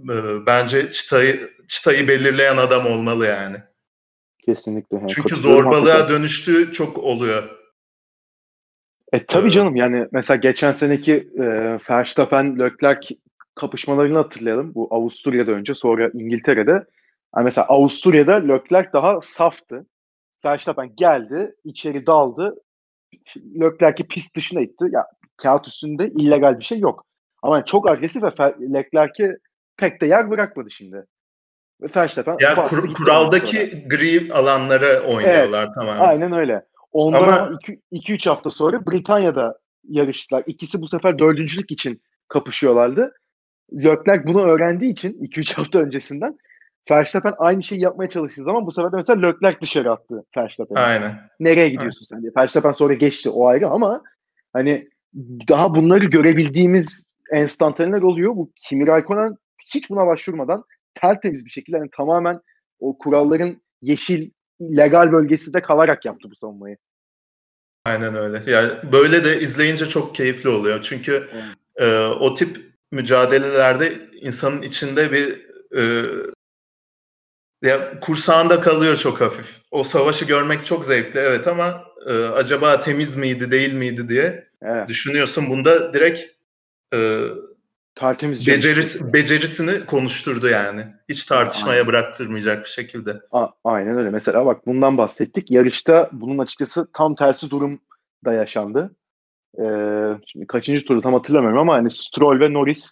e, bence çıtayı çıtayı belirleyen adam olmalı yani. Kesinlikle. Yani Çünkü zorbalığa hakikaten. dönüştüğü çok oluyor. E tabii canım yani mesela geçen seneki e, Verstappen Leclerc kapışmalarını hatırlayalım. Bu Avusturya'da önce sonra İngiltere'de. Yani mesela Avusturya'da Leclerc daha saftı. Verstappen geldi, içeri daldı. Leclerc'i pist dışına itti. Ya kağıt üstünde illegal bir şey yok. Ama çok agresif ve Leclerc'i pek de yer bırakmadı şimdi. Ve Verstappen ya kur, kuraldaki gri alanlara oynuyorlar evet, tamamen. Aynen öyle. Ondan 2-3 hafta sonra Britanya'da yarıştılar. İkisi bu sefer dördüncülük için kapışıyorlardı. Leclerc bunu öğrendiği için 2-3 hafta öncesinden Verstappen aynı şeyi yapmaya çalıştığı zaman bu sefer de mesela Leclerc dışarı attı Verstappen'i. Aynen. Nereye gidiyorsun sen diye. Verstappen sonra geçti o ayrı ama hani daha bunları görebildiğimiz enstantaneler oluyor. Bu Kimi Raikkonen hiç buna başvurmadan tertemiz bir şekilde yani tamamen o kuralların yeşil legal bölgesinde kalarak yaptı bu savunmayı. Aynen öyle. Yani böyle de izleyince çok keyifli oluyor. Çünkü e, o tip mücadelelerde insanın içinde bir e, ya kursağında kalıyor çok hafif. O savaşı görmek çok zevkli evet ama e, acaba temiz miydi değil miydi diye evet. düşünüyorsun. Bunda direkt e, Tertemiz beceris, becerisini konuşturdu yani. Hiç tartışmaya Aynen. bıraktırmayacak bir şekilde. A- Aynen öyle. Mesela bak bundan bahsettik. Yarışta bunun açıkçası tam tersi durum da yaşandı. Ee, şimdi kaçıncı turda tam hatırlamıyorum ama hani Stroll ve Norris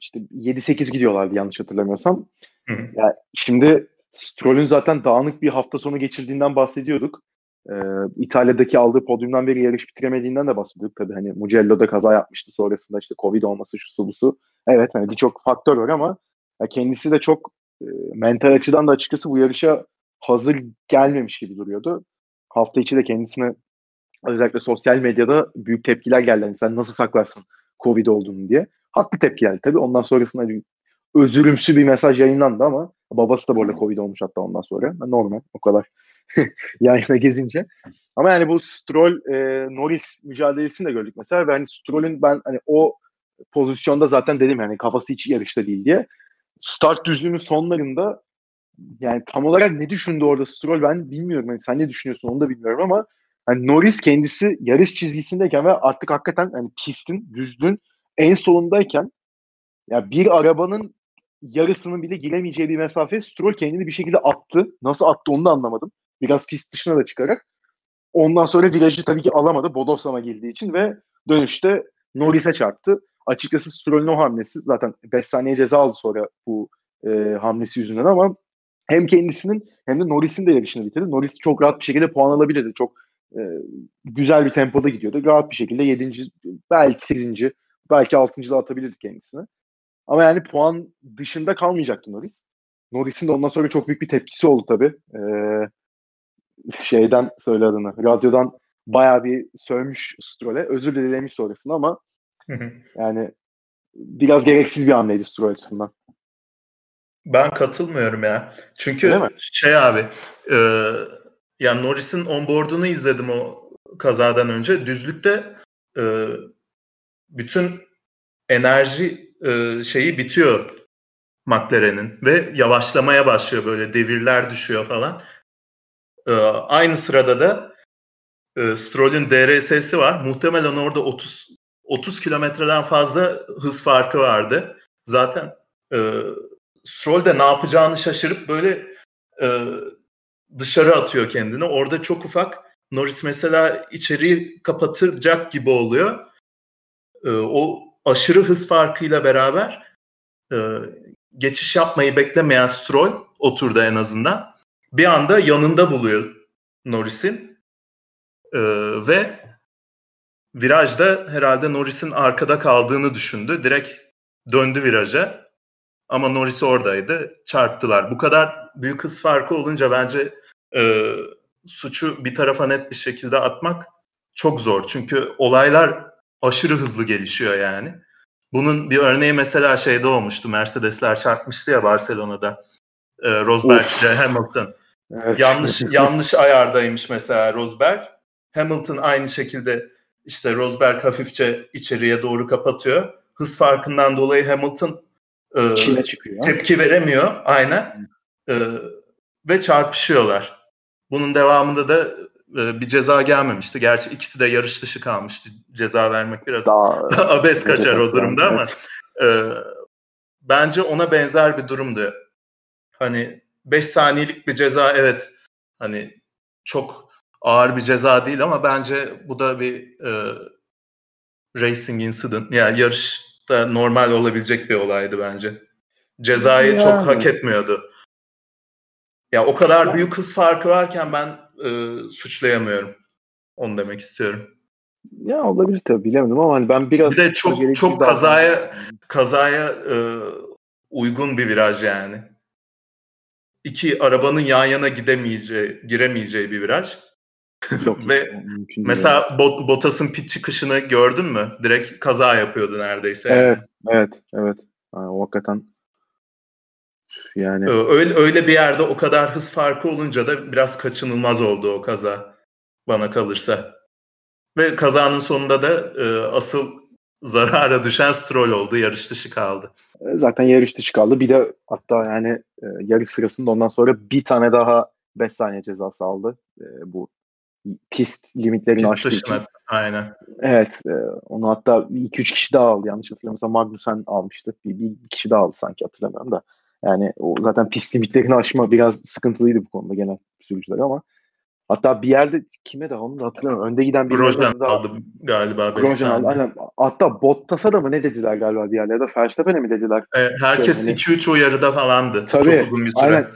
işte 7-8 gidiyorlardı yanlış hatırlamıyorsam. Hı. Yani şimdi Stroll'ün zaten dağınık bir hafta sonu geçirdiğinden bahsediyorduk. Ee, İtalya'daki aldığı podyumdan beri yarış bitiremediğinden de bahsediyorduk. Tabii hani Mugello'da kaza yapmıştı. Sonrasında işte Covid olması şu su bu su. Evet hani birçok faktör var ama kendisi de çok e, mental açıdan da açıkçası bu yarışa hazır gelmemiş gibi duruyordu. Hafta içi de kendisine özellikle sosyal medyada büyük tepkiler geldi. Yani sen nasıl saklarsın Covid olduğunu diye. Haklı tepki geldi tabii. Ondan sonrasında özürümsü bir mesaj yayınlandı ama babası da arada Covid olmuş hatta ondan sonra. Normal o kadar yayına gezince. Ama yani bu Stroll e, Norris mücadelesini de gördük mesela ve hani Stroll'ün ben hani o pozisyonda zaten dedim yani kafası hiç yarışta değil diye. Start düzlüğünün sonlarında yani tam olarak ne düşündü orada Stroll ben bilmiyorum. Yani sen ne düşünüyorsun onu da bilmiyorum ama hani Norris kendisi yarış çizgisindeyken ve artık hakikaten hani pistin, düzlüğün en solundayken ya bir arabanın yarısının bile giremeyeceği bir mesafe Stroll kendini bir şekilde attı. Nasıl attı onu da anlamadım. Biraz pist dışına da çıkarak. Ondan sonra virajı tabii ki alamadı. Bodoslama girdiği için ve dönüşte Norris'e çarptı. Açıkçası Stroll'ün o hamlesi zaten 5 saniye ceza aldı sonra bu e, hamlesi yüzünden ama hem kendisinin hem de Norris'in de yarışını bitirdi. Norris çok rahat bir şekilde puan alabilirdi. Çok e, güzel bir tempoda gidiyordu. Rahat bir şekilde 7. belki 8. belki 6. da atabilirdi kendisine. Ama yani puan dışında kalmayacaktı Norris. Norris'in de ondan sonra çok büyük bir tepkisi oldu tabii. Ee, şeyden söyle adını. Radyodan bayağı bir sövmüş Stroll'e. Özür dilemiş sonrasında ama yani biraz gereksiz bir hamleydi Stroll açısından. Ben katılmıyorum ya. Çünkü şey abi e, yani Norris'in onboard'unu izledim o kazadan önce. Düzlükte e, bütün enerji e, şeyi bitiyor McLaren'in ve yavaşlamaya başlıyor böyle devirler düşüyor falan. E, aynı sırada da e, Stroll'ün DRS'si var. Muhtemelen orada 30 30 kilometreden fazla hız farkı vardı. Zaten e, Stroll de ne yapacağını şaşırıp böyle e, dışarı atıyor kendini. Orada çok ufak Norris mesela içeriği kapatacak gibi oluyor. E, o aşırı hız farkıyla beraber e, geçiş yapmayı beklemeyen Stroll oturdu en azından. Bir anda yanında buluyor Norris'in e, ve virajda herhalde Norris'in arkada kaldığını düşündü. Direkt döndü viraja ama Norris oradaydı. Çarptılar. Bu kadar büyük hız farkı olunca bence e, suçu bir tarafa net bir şekilde atmak çok zor. Çünkü olaylar aşırı hızlı gelişiyor yani. Bunun bir örneği mesela şeyde olmuştu. Mercedesler çarpmıştı ya Barcelona'da. E, Rosberg ile Hamilton. Evet. Yanlış yanlış ayardaymış mesela Rosberg. Hamilton aynı şekilde işte Rosberg hafifçe içeriye doğru kapatıyor. Hız farkından dolayı Hamilton e, çıkıyor. tepki veremiyor. Aynen. E, ve çarpışıyorlar. Bunun devamında da e, bir ceza gelmemişti. Gerçi ikisi de yarış dışı kalmıştı. Ceza vermek biraz Daha, abes kaçar o durumda ama e, bence ona benzer bir durumdu. Hani 5 saniyelik bir ceza evet hani çok ağır bir ceza değil ama bence bu da bir e, racing incident yani yarışta normal olabilecek bir olaydı bence. Cezayı yani. çok hak etmiyordu. Ya o kadar büyük hız farkı varken ben e, suçlayamıyorum. Onu demek istiyorum. Ya olabilir tabii bilemedim ama hani ben biraz bir de çok çok kazaya kazaya e, uygun bir viraj yani. iki arabanın yan yana gidemeyeceği, giremeyeceği bir viraj. Yok, Ve mesela Bot, Bottas'ın pit çıkışını gördün mü? Direkt kaza yapıyordu neredeyse. Yani. Evet, evet, evet. Yani, o hakikaten yani öyle öyle bir yerde o kadar hız farkı olunca da biraz kaçınılmaz oldu o kaza bana kalırsa. Ve kazanın sonunda da e, asıl zarara düşen Stroll oldu. Yarış dışı kaldı. E, zaten yarış dışı kaldı. Bir de hatta yani e, yarış sırasında ondan sonra bir tane daha 5 saniye cezası aldı. E, bu pist limitlerini pist aştığı için. Aynen. Evet. E, onu hatta 2-3 kişi daha aldı. Yanlış hatırlamıyorsam Magnussen almıştı. Bir, bir kişi daha aldı sanki hatırlamıyorum da. Yani o zaten pist limitlerini aşma biraz sıkıntılıydı bu konuda genel sürücüler ama hatta bir yerde kime de onu da hatırlamıyorum. Önde giden bir Grosjean aldı galiba. Grosjean aldı. Aynen. Hatta Bottas'a da mı ne dediler galiba bir yerlerde? Verstappen'e mi dediler? E, herkes 2-3 hani... uyarıda falandı. Tabii. Çok uzun bir süre. Aynen.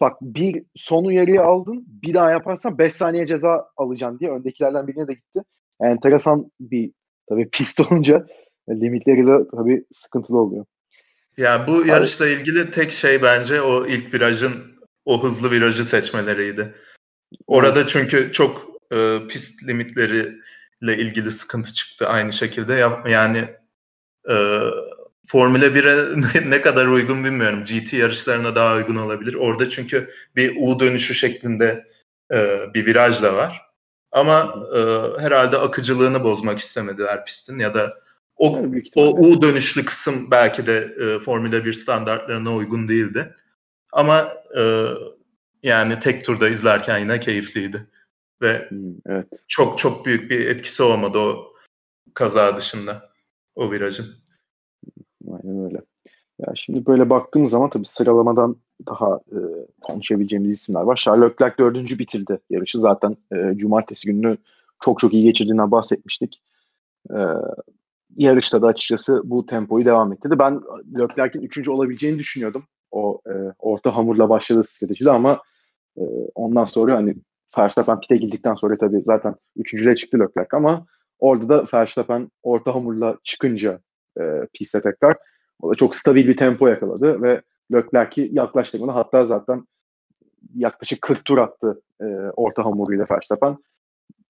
Bak bir son uyarıyı aldın bir daha yaparsan 5 saniye ceza alacaksın diye öndekilerden birine de gitti. Yani enteresan bir tabii pist olunca limitleri de tabii sıkıntılı oluyor. Ya bu yarışla ilgili tek şey bence o ilk virajın o hızlı virajı seçmeleriydi. Orada çünkü çok e, pist limitleriyle ilgili sıkıntı çıktı aynı şekilde. Yani e, Formula 1'e ne kadar uygun bilmiyorum. GT yarışlarına daha uygun olabilir. Orada çünkü bir U dönüşü şeklinde e, bir viraj da var. Ama e, herhalde akıcılığını bozmak istemediler pistin ya da o, o U dönüşlü kısım belki de e, Formula 1 standartlarına uygun değildi. Ama e, yani tek turda izlerken yine keyifliydi. Ve hmm, evet. çok çok büyük bir etkisi olmadı o kaza dışında o virajın. Aynen öyle. Ya şimdi böyle baktığımız zaman tabii sıralamadan daha e, konuşabileceğimiz isimler var. Charles Leclerc dördüncü bitirdi yarışı. Zaten e, cumartesi gününü çok çok iyi geçirdiğinden bahsetmiştik. E, yarışta da açıkçası bu tempoyu devam ettirdi. Ben Leclerc'in üçüncü olabileceğini düşünüyordum. O e, orta hamurla başladığı stratejide ama e, ondan sonra hani Verstappen pite girdikten sonra tabii zaten üçüncüye çıktı Leclerc ama orada da Verstappen orta hamurla çıkınca e, piste tekrar o da çok stabil bir tempo yakaladı ve Leclerc'i yaklaştırmadı. Hatta zaten yaklaşık 40 tur attı e, orta hamuruyla Verstappen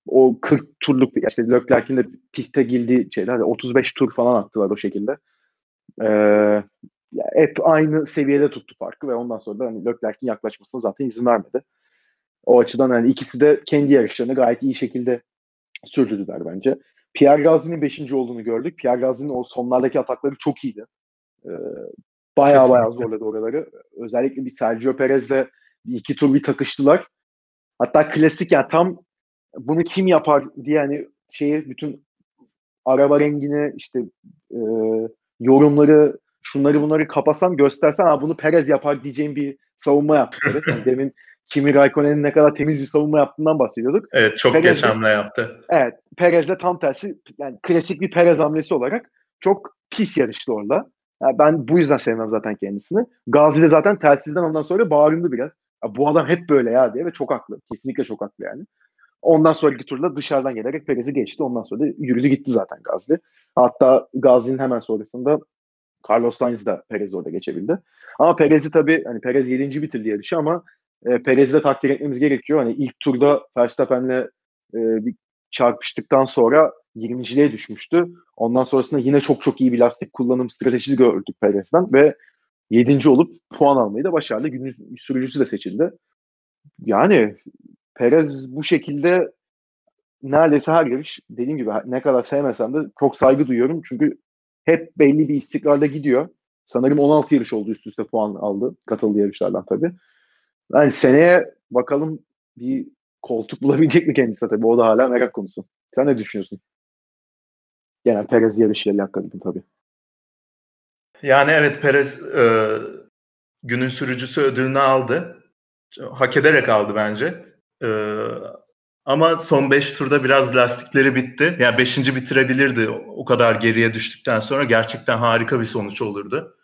o 40 turluk işte Leclerc'in de piste girdiği şeyler hadi 35 tur falan attılar o şekilde. Ee, hep aynı seviyede tuttu farkı ve ondan sonra da hani Leclerc'in yaklaşmasına zaten izin vermedi. O açıdan hani ikisi de kendi yarışlarını gayet iyi şekilde sürdürdüler bence. Pierre Gasly'nin 5. olduğunu gördük. Pierre Gasly'nin o sonlardaki atakları çok iyiydi. Ee, bayağı bayağı zorladı oraları. Özellikle bir Sergio Perez'le iki tur bir takıştılar. Hatta klasik yani tam bunu kim yapar diye hani şeyi bütün araba rengini işte e, yorumları şunları bunları kapasam göstersen ha bunu Perez yapar diyeceğim bir savunma yaptı. Yani demin Kimi Raikkonen'in ne kadar temiz bir savunma yaptığından bahsediyorduk. Evet çok Perez geç hamle yaptı. Evet Perez'le tam tersi yani klasik bir Perez hamlesi olarak çok pis yarıştı orada. Yani ben bu yüzden sevmem zaten kendisini. Gazi de zaten telsizden ondan sonra bağırındı biraz. Ya bu adam hep böyle ya diye ve çok haklı. Kesinlikle çok haklı yani. Ondan sonraki turda dışarıdan gelerek Perez'i geçti. Ondan sonra da yürüdü gitti zaten Gazli. Hatta Gazli'nin hemen sonrasında Carlos Sainz de Perez orada geçebildi. Ama Perez'i tabii hani Perez 7. bitirdi yarışı ama e, Perez'i de takdir etmemiz gerekiyor. Hani ilk turda Verstappen'le e, bir çarpıştıktan sonra 20.liğe düşmüştü. Ondan sonrasında yine çok çok iyi bir lastik kullanım stratejisi gördük Perez'den ve 7. olup puan almayı da başardı. Günün sürücüsü de seçildi. Yani Perez bu şekilde neredeyse her yarış dediğim gibi ne kadar sevmesem de çok saygı duyuyorum. Çünkü hep belli bir istikrarda gidiyor. Sanırım 16 yarış oldu üst üste puan aldı. Katıldığı yarışlardan tabii. Yani seneye bakalım bir koltuk bulabilecek mi kendisi tabii. O da hala merak konusu. Sen ne düşünüyorsun? Genel Perez yarışıyla alakalı tabii. Yani evet Perez e, günün sürücüsü ödülünü aldı. Hak ederek aldı bence. Ee, ama son 5 turda biraz lastikleri bitti. Yani 5. bitirebilirdi o kadar geriye düştükten sonra. Gerçekten harika bir sonuç olurdu.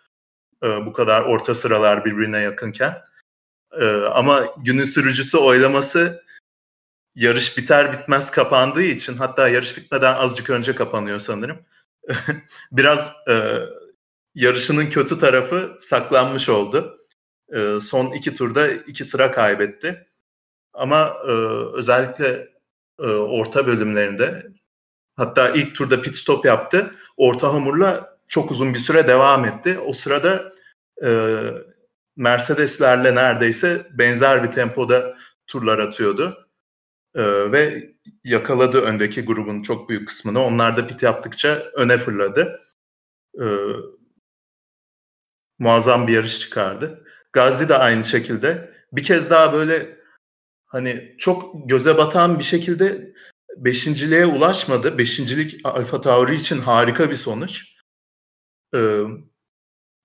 Ee, bu kadar orta sıralar birbirine yakınken. Ee, ama günün sürücüsü oylaması yarış biter bitmez kapandığı için hatta yarış bitmeden azıcık önce kapanıyor sanırım. biraz e, yarışının kötü tarafı saklanmış oldu. e, son iki turda iki sıra kaybetti. Ama e, özellikle e, orta bölümlerinde hatta ilk turda pit stop yaptı. Orta hamurla çok uzun bir süre devam etti. O sırada e, Mercedeslerle neredeyse benzer bir tempoda turlar atıyordu. E, ve yakaladı öndeki grubun çok büyük kısmını. Onlar da pit yaptıkça öne fırladı. E, muazzam bir yarış çıkardı. Gazli de aynı şekilde. Bir kez daha böyle hani çok göze batan bir şekilde beşinciliğe ulaşmadı. Beşincilik Alfa Tauri için harika bir sonuç. Ee,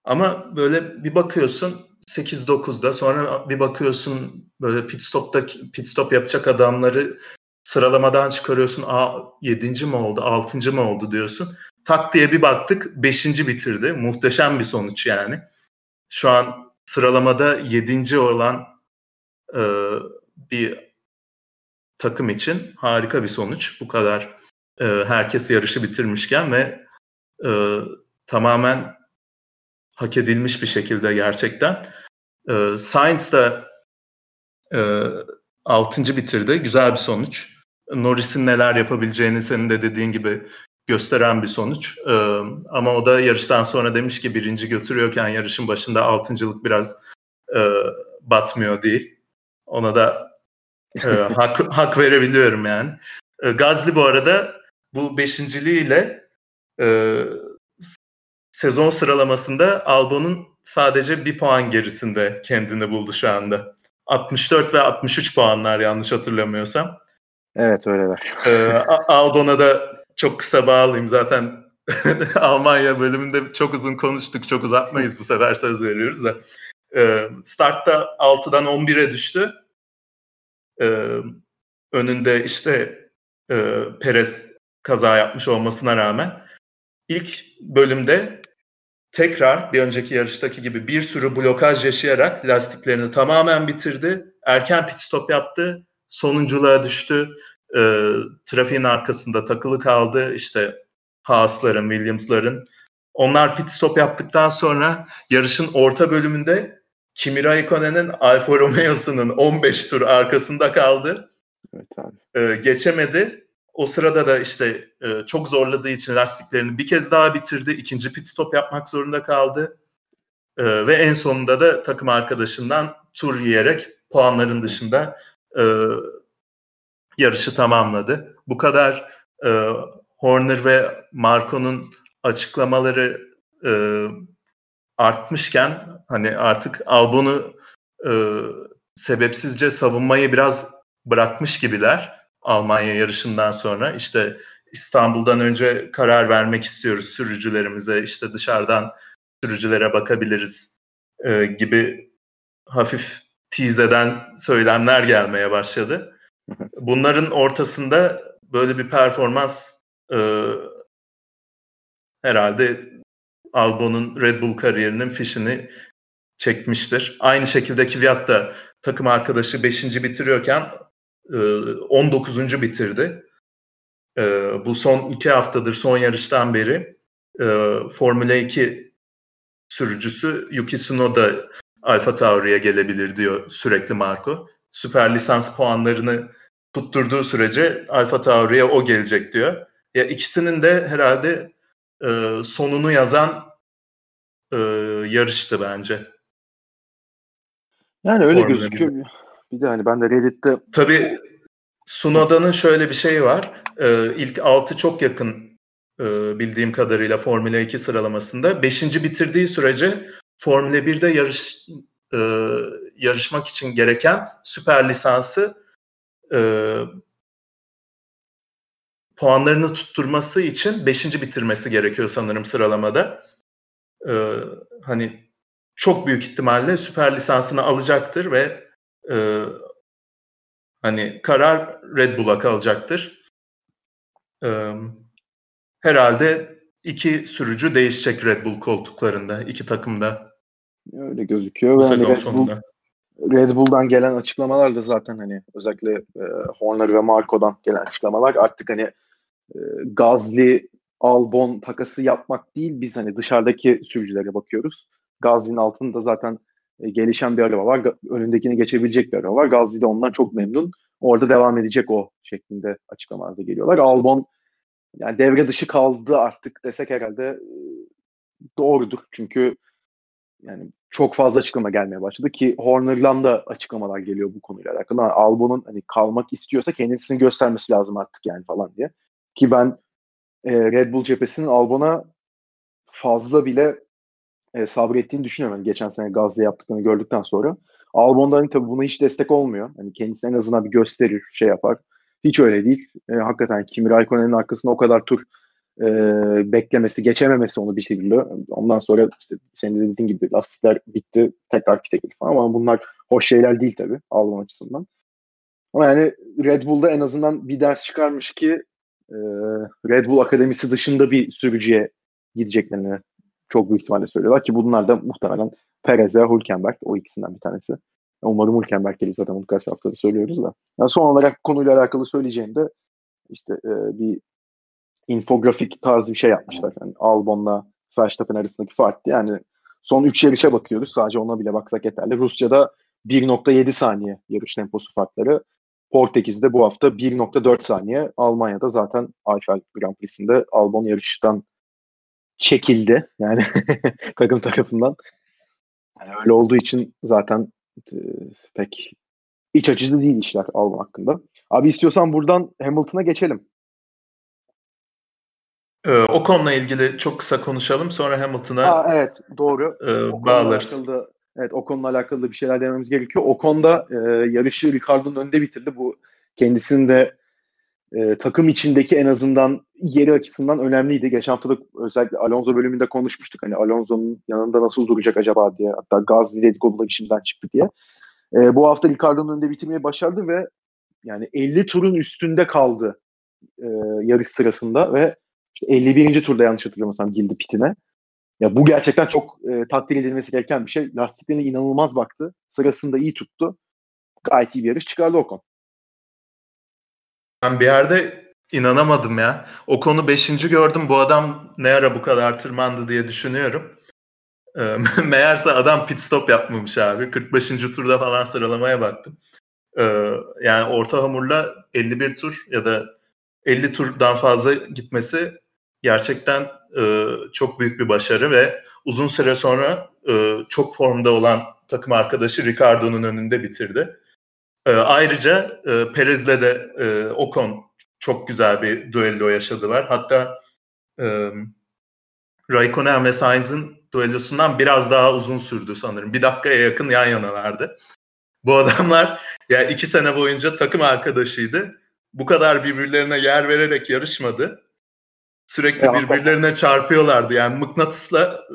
ama böyle bir bakıyorsun 8-9'da sonra bir bakıyorsun böyle pit stop'ta pit stop yapacak adamları sıralamadan çıkarıyorsun. Aa 7. mi oldu, 6. mı oldu diyorsun. Tak diye bir baktık 5. bitirdi. Muhteşem bir sonuç yani. Şu an sıralamada 7. olan e, bir takım için harika bir sonuç. Bu kadar e, herkes yarışı bitirmişken ve e, tamamen hak edilmiş bir şekilde gerçekten. E, Sainz da e, 6. bitirdi. Güzel bir sonuç. Norris'in neler yapabileceğini senin de dediğin gibi gösteren bir sonuç. Ee, ama o da yarıştan sonra demiş ki birinci götürüyorken yarışın başında altıncılık biraz e, batmıyor değil. Ona da e, hak, hak verebiliyorum yani. E, Gazli bu arada bu beşinciliğiyle e, sezon sıralamasında Albon'un sadece bir puan gerisinde kendini buldu şu anda. 64 ve 63 puanlar yanlış hatırlamıyorsam. Evet öyleler. E, Albon'a da çok kısa bağlayayım. Zaten Almanya bölümünde çok uzun konuştuk. Çok uzatmayız bu sefer söz veriyoruz da. E, startta 6'dan 11'e düştü. E, önünde işte e, Perez kaza yapmış olmasına rağmen ilk bölümde tekrar bir önceki yarıştaki gibi bir sürü blokaj yaşayarak lastiklerini tamamen bitirdi. Erken pit stop yaptı. Sonunculuğa düştü e, trafiğin arkasında takılı kaldı. İşte Haas'ların, Williams'ların. Onlar pit stop yaptıktan sonra yarışın orta bölümünde Kimi Raikkonen'in Alfa Romeo'sunun 15 tur arkasında kaldı. Evet abi. E, geçemedi. O sırada da işte e, çok zorladığı için lastiklerini bir kez daha bitirdi. İkinci pit stop yapmak zorunda kaldı. E, ve en sonunda da takım arkadaşından tur yiyerek puanların dışında e, yarışı tamamladı. Bu kadar e, Horner ve Marco'nun açıklamaları e, artmışken hani artık Albon'u e, sebepsizce savunmayı biraz bırakmış gibiler Almanya yarışından sonra. İşte İstanbul'dan önce karar vermek istiyoruz sürücülerimize işte dışarıdan sürücülere bakabiliriz e, gibi hafif tease eden söylemler gelmeye başladı. Bunların ortasında böyle bir performans e, herhalde Albon'un Red Bull kariyerinin fişini çekmiştir. Aynı şekilde Kvyat da takım arkadaşı 5. bitiriyorken e, 19. bitirdi. E, bu son iki haftadır, son yarıştan beri e, Formula 2 sürücüsü Yuki Tsunoda Alfa Tauri'ye gelebilir diyor sürekli Marco. Süper lisans puanlarını tutturduğu sürece Alfa Tauri'ye o gelecek diyor. Ya ikisinin de herhalde e, sonunu yazan e, yarıştı bence. Yani öyle Formula gözüküyor. Bir. bir de hani ben de Reddit'te... Tabii Sunoda'nın şöyle bir şey var. E, ilk 6 çok yakın e, bildiğim kadarıyla Formula 2 sıralamasında. 5. bitirdiği sürece Formula 1'de yarış e, yarışmak için gereken süper lisansı e, puanlarını tutturması için 5. bitirmesi gerekiyor sanırım sıralamada. E, hani çok büyük ihtimalle süper lisansını alacaktır ve e, hani karar Red Bull'a kalacaktır. E, herhalde iki sürücü değişecek Red Bull koltuklarında, iki takımda. Öyle gözüküyor. Bu sezon Red sonunda. Bull Red Bull'dan gelen açıklamalar da zaten hani özellikle e, Horner ve Marco'dan gelen açıklamalar artık hani e, Gazli Albon takası yapmak değil biz hani dışarıdaki sürücülere bakıyoruz. Gazli'nin altında zaten e, gelişen bir araba var. Önündekini geçebilecek bir araba var. Gazli de ondan çok memnun. Orada devam edecek o şeklinde açıklamalarda geliyorlar. Albon yani devre dışı kaldı artık desek herhalde e, doğrudur. Çünkü yani çok fazla açıklama gelmeye başladı ki Horner'dan da açıklamalar geliyor bu konuyla alakalı. Albon'un hani kalmak istiyorsa kendisini göstermesi lazım artık yani falan diye. Ki ben e, Red Bull cephesinin Albon'a fazla bile e, sabrettiğini düşünüyorum. Yani geçen sene gazla yaptıklarını gördükten sonra. Albon'da hani tabii buna hiç destek olmuyor. Hani kendisi en azından bir gösterir, şey yapar. Hiç öyle değil. E, hakikaten Kimi Raikkonen'in arkasında o kadar tur e, beklemesi, geçememesi onu bir şekilde. Ondan sonra işte senin de dediğin gibi lastikler bitti, tekrar pite girdi falan ama bunlar hoş şeyler değil tabii Albon açısından. Ama yani Red Bull'da en azından bir ders çıkarmış ki e, Red Bull Akademisi dışında bir sürücüye gideceklerini çok büyük ihtimalle söylüyorlar ki bunlar da muhtemelen Perez ve Hülkenberg o ikisinden bir tanesi. Umarım Hülkenberg gelir zaten bunu kaç haftadır söylüyoruz da. Yani son olarak konuyla alakalı söyleyeceğim de işte e, bir infografik tarzı bir şey yapmışlar. Yani Albon'la Verstappen arasındaki fark. Yani son 3 yarışa bakıyoruz. Sadece ona bile baksak yeterli. Rusya'da 1.7 saniye yarış temposu farkları. Portekiz'de bu hafta 1.4 saniye. Almanya'da zaten Eiffel Grand Prix'sinde Albon yarıştan çekildi. Yani takım tarafından. Yani öyle olduğu için zaten e, pek iç açıcı değil işler Albon hakkında. Abi istiyorsan buradan Hamilton'a geçelim. Ee, o konuyla ilgili çok kısa konuşalım. Sonra Hamilton'a evet doğru. E, bağlarız. Alakalı, evet o konuyla alakalı bir şeyler dememiz gerekiyor. O konuda e, yarışı Ricardo'nun önünde bitirdi. Bu kendisinin de e, takım içindeki en azından yeri açısından önemliydi. Geçen hafta da özellikle Alonso bölümünde konuşmuştuk. Hani Alonso'nun yanında nasıl duracak acaba diye. Hatta Gazli dedikodular işinden çıktı diye. E, bu hafta Ricardo'nun önünde bitirmeyi başardı ve yani 50 turun üstünde kaldı e, yarış sırasında ve işte 51. turda yanlış hatırlamıyorsam girdi pitine. Ya bu gerçekten çok e, takdir edilmesi gereken bir şey. Lastiklerine inanılmaz baktı. Sırasında iyi tuttu. Gayet iyi bir yarış çıkardı Ocon. Ben bir yerde inanamadım ya. O konu 5. gördüm. Bu adam ne ara bu kadar tırmandı diye düşünüyorum. E, meğerse adam pit stop yapmamış abi. 45. turda falan sıralamaya baktım. E, yani orta hamurla 51 tur ya da 50 turdan fazla gitmesi gerçekten e, çok büyük bir başarı ve uzun süre sonra e, çok formda olan takım arkadaşı Ricardo'nun önünde bitirdi. E, ayrıca e, Perez'le de e, Ocon çok güzel bir duello yaşadılar. Hatta e, Raikkonen ve Sainz'in duellosundan biraz daha uzun sürdü sanırım. Bir dakikaya yakın yan yanalardı. Bu adamlar ya iki sene boyunca takım arkadaşıydı. Bu kadar birbirlerine yer vererek yarışmadı. Sürekli ya, birbirlerine çarpıyorlardı. Yani mıknatısla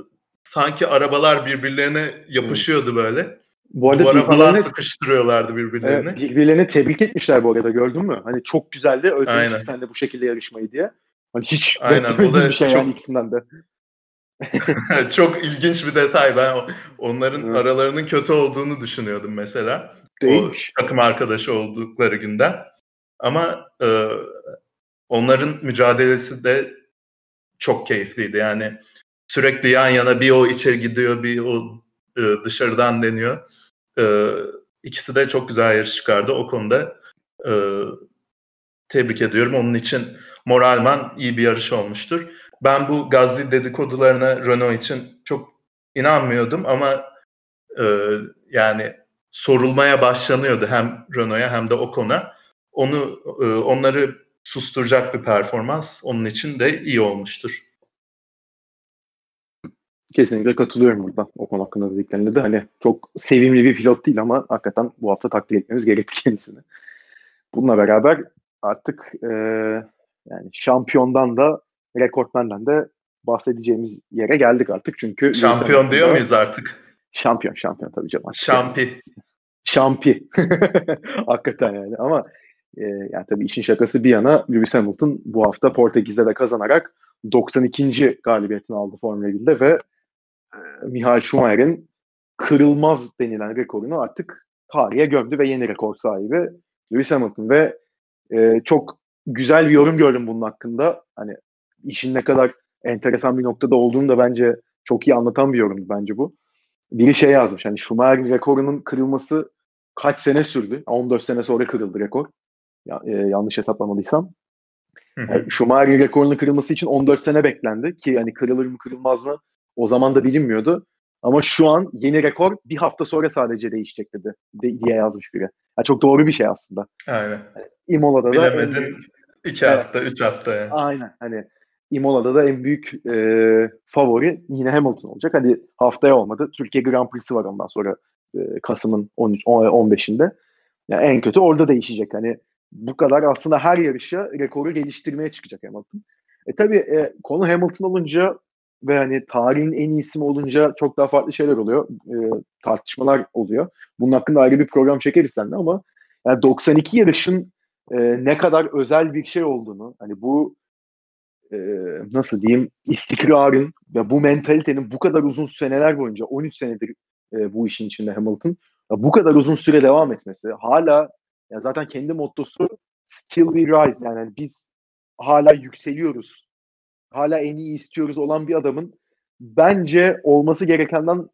sanki arabalar birbirlerine yapışıyordu böyle. Bu arada Duvara falan sıkıştırıyorlardı birbirlerini. Evet, birbirlerini tebrik etmişler bu arada gördün mü? Hani çok güzeldi özlemişim sen de bu şekilde yarışmayı diye. Hani hiç Aynen. O da bir şey çok... yani ikisinden de. çok ilginç bir detay. Ben onların evet. aralarının kötü olduğunu düşünüyordum mesela. Değilmiş. O takım arkadaşı oldukları günden. Ama e, onların mücadelesi de çok keyifliydi. Yani sürekli yan yana bir o içeri gidiyor bir o e, dışarıdan deniyor. E, ikisi de çok güzel yarış çıkardı. O konuda e, tebrik ediyorum. Onun için moralman iyi bir yarış olmuştur. Ben bu Gazli dedikodularına Renault için çok inanmıyordum ama e, yani sorulmaya başlanıyordu hem Renault'a hem de Ocon'a. Onu onları susturacak bir performans onun için de iyi olmuştur. Kesinlikle katılıyorum burada o konu hakkında dediklerinde de. Hani çok sevimli bir pilot değil ama hakikaten bu hafta takdir etmemiz gerekti kendisini. Bununla beraber artık e, yani şampiyondan da rekortmenden de bahsedeceğimiz yere geldik artık. Çünkü şampiyon diyor muyuz artık? Şampiyon, şampiyon tabii canım. Şampi. Şampi. hakikaten yani ama e, yani tabii işin şakası bir yana Lewis Hamilton bu hafta Portekiz'de de kazanarak 92. galibiyetini aldı Formula 1'de ve e, Michael Schumacher'in kırılmaz denilen rekorunu artık tarihe gömdü ve yeni rekor sahibi Lewis Hamilton ve e, çok güzel bir yorum gördüm bunun hakkında. Hani işin ne kadar enteresan bir noktada olduğunu da bence çok iyi anlatan bir yorumdu bence bu. biri şey yazmış. Hani Schumacher'in rekorunun kırılması kaç sene sürdü? 14 sene sonra kırıldı rekor. Ya, e, yanlış hesaplamadıysam. Yani Schumacher'in rekorunun kırılması için 14 sene beklendi ki hani kırılır mı kırılmaz mı o zaman da bilinmiyordu. Ama şu an yeni rekor bir hafta sonra sadece değişecek dedi de, diye yazmış biri. Yani çok doğru bir şey aslında. Aynen. Yani Imola'da da Bilemedin en... iki hafta, evet. üç hafta yani. Aynen. Hani Imola'da da en büyük e, favori yine Hamilton olacak. Hadi haftaya olmadı. Türkiye Grand Prix'si var ondan sonra e, Kasım'ın 13 15'inde. Yani en kötü orada değişecek. Hani bu kadar aslında her yarışa rekoru geliştirmeye çıkacak Hamilton. E tabii e, konu Hamilton olunca ve hani tarihin en iyisi olunca çok daha farklı şeyler oluyor. E, tartışmalar oluyor. Bunun hakkında ayrı bir program çekeriz seninle ama yani 92 yarışın e, ne kadar özel bir şey olduğunu hani bu e, nasıl diyeyim istikrarın ve bu mentalitenin bu kadar uzun seneler boyunca 13 senedir e, bu işin içinde Hamilton bu kadar uzun süre devam etmesi hala ya zaten kendi mottosu still we rise yani biz hala yükseliyoruz. Hala en iyi istiyoruz olan bir adamın bence olması gerekenden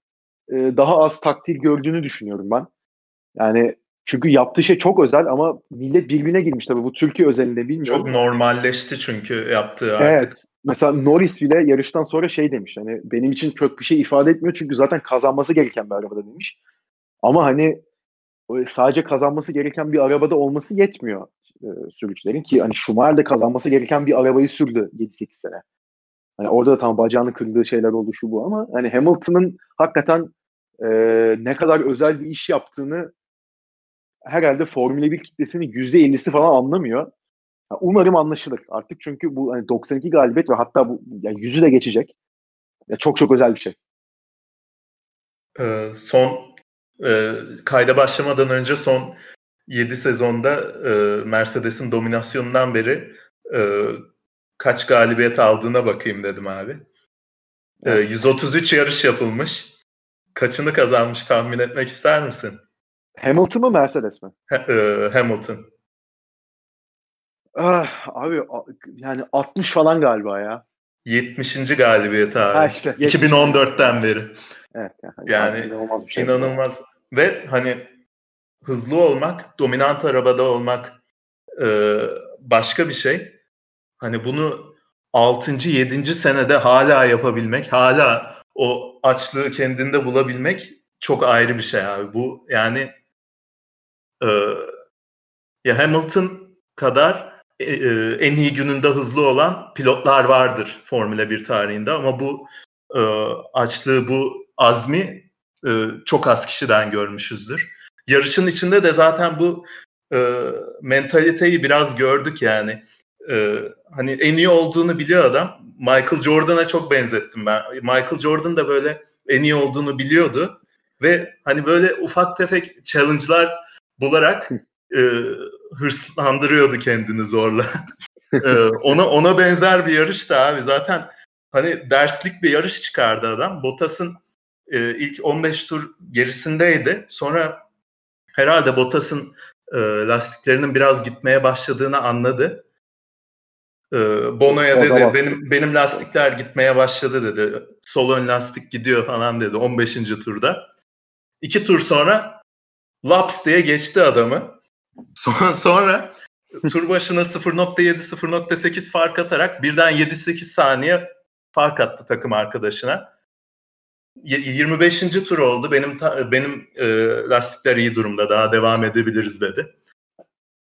e, daha az takdir gördüğünü düşünüyorum ben. Yani çünkü yaptığı şey çok özel ama millet birbirine girmiş tabii bu Türkiye özelinde bilmiyorum. Çok normalleşti çünkü yaptığı artık. Evet. Mesela Norris bile yarıştan sonra şey demiş hani benim için çok bir şey ifade etmiyor çünkü zaten kazanması gereken bir arabada demiş. Ama hani sadece kazanması gereken bir arabada olması yetmiyor e, sürücülerin ki hani Schumacher de kazanması gereken bir arabayı sürdü 7-8 sene. Hani orada da tam bacağını kırdığı şeyler oldu şu bu ama hani Hamilton'ın hakikaten e, ne kadar özel bir iş yaptığını herhalde Formula 1 kitlesinin %50'si falan anlamıyor. Umarım anlaşılır artık çünkü bu hani 92 galibiyet ve hatta bu yani yüzü de geçecek. Ya çok çok özel bir şey. Ee, son e, kayda başlamadan önce son 7 sezonda e, Mercedes'in dominasyonundan beri e, kaç galibiyet aldığına bakayım dedim abi. E, 133 yarış yapılmış. Kaçını kazanmış tahmin etmek ister misin? Hamilton mı Mercedes mi? E, Hamilton. Ah, abi yani 60 falan galiba ya. 70. galibiyet abi. Ha işte, 2014'ten beri. Evet. Yani, yani inanılmaz bir şey. İnanılmaz. Ve hani hızlı olmak, dominant arabada olmak e, başka bir şey. Hani bunu 6. 7. senede hala yapabilmek, hala o açlığı kendinde bulabilmek çok ayrı bir şey abi. Bu yani e, ya Hamilton kadar e, e, en iyi gününde hızlı olan pilotlar vardır Formula 1 tarihinde ama bu e, açlığı, bu azmi e, çok az kişiden görmüşüzdür. Yarışın içinde de zaten bu e, mentaliteyi biraz gördük yani. E, hani en iyi olduğunu biliyor adam. Michael Jordan'a çok benzettim ben. Michael Jordan da böyle en iyi olduğunu biliyordu ve hani böyle ufak tefek challenge'lar bularak e, hırslandırıyordu kendini zorla. e, ona ona benzer bir yarış da abi zaten hani derslik bir yarış çıkardı adam. Bottas'ın e, ilk 15 tur gerisindeydi. Sonra herhalde Bottas'ın e, lastiklerinin biraz gitmeye başladığını anladı. E, Bono'ya dedi benim benim lastikler gitmeye başladı dedi. Sol ön lastik gidiyor falan dedi 15. turda. İki tur sonra laps diye geçti adamı. Sonra, sonra tur başına 0.7 0.8 fark atarak birden 7-8 saniye fark attı takım arkadaşına. 25. tur oldu. Benim benim e, lastikler iyi durumda. Daha devam edebiliriz dedi.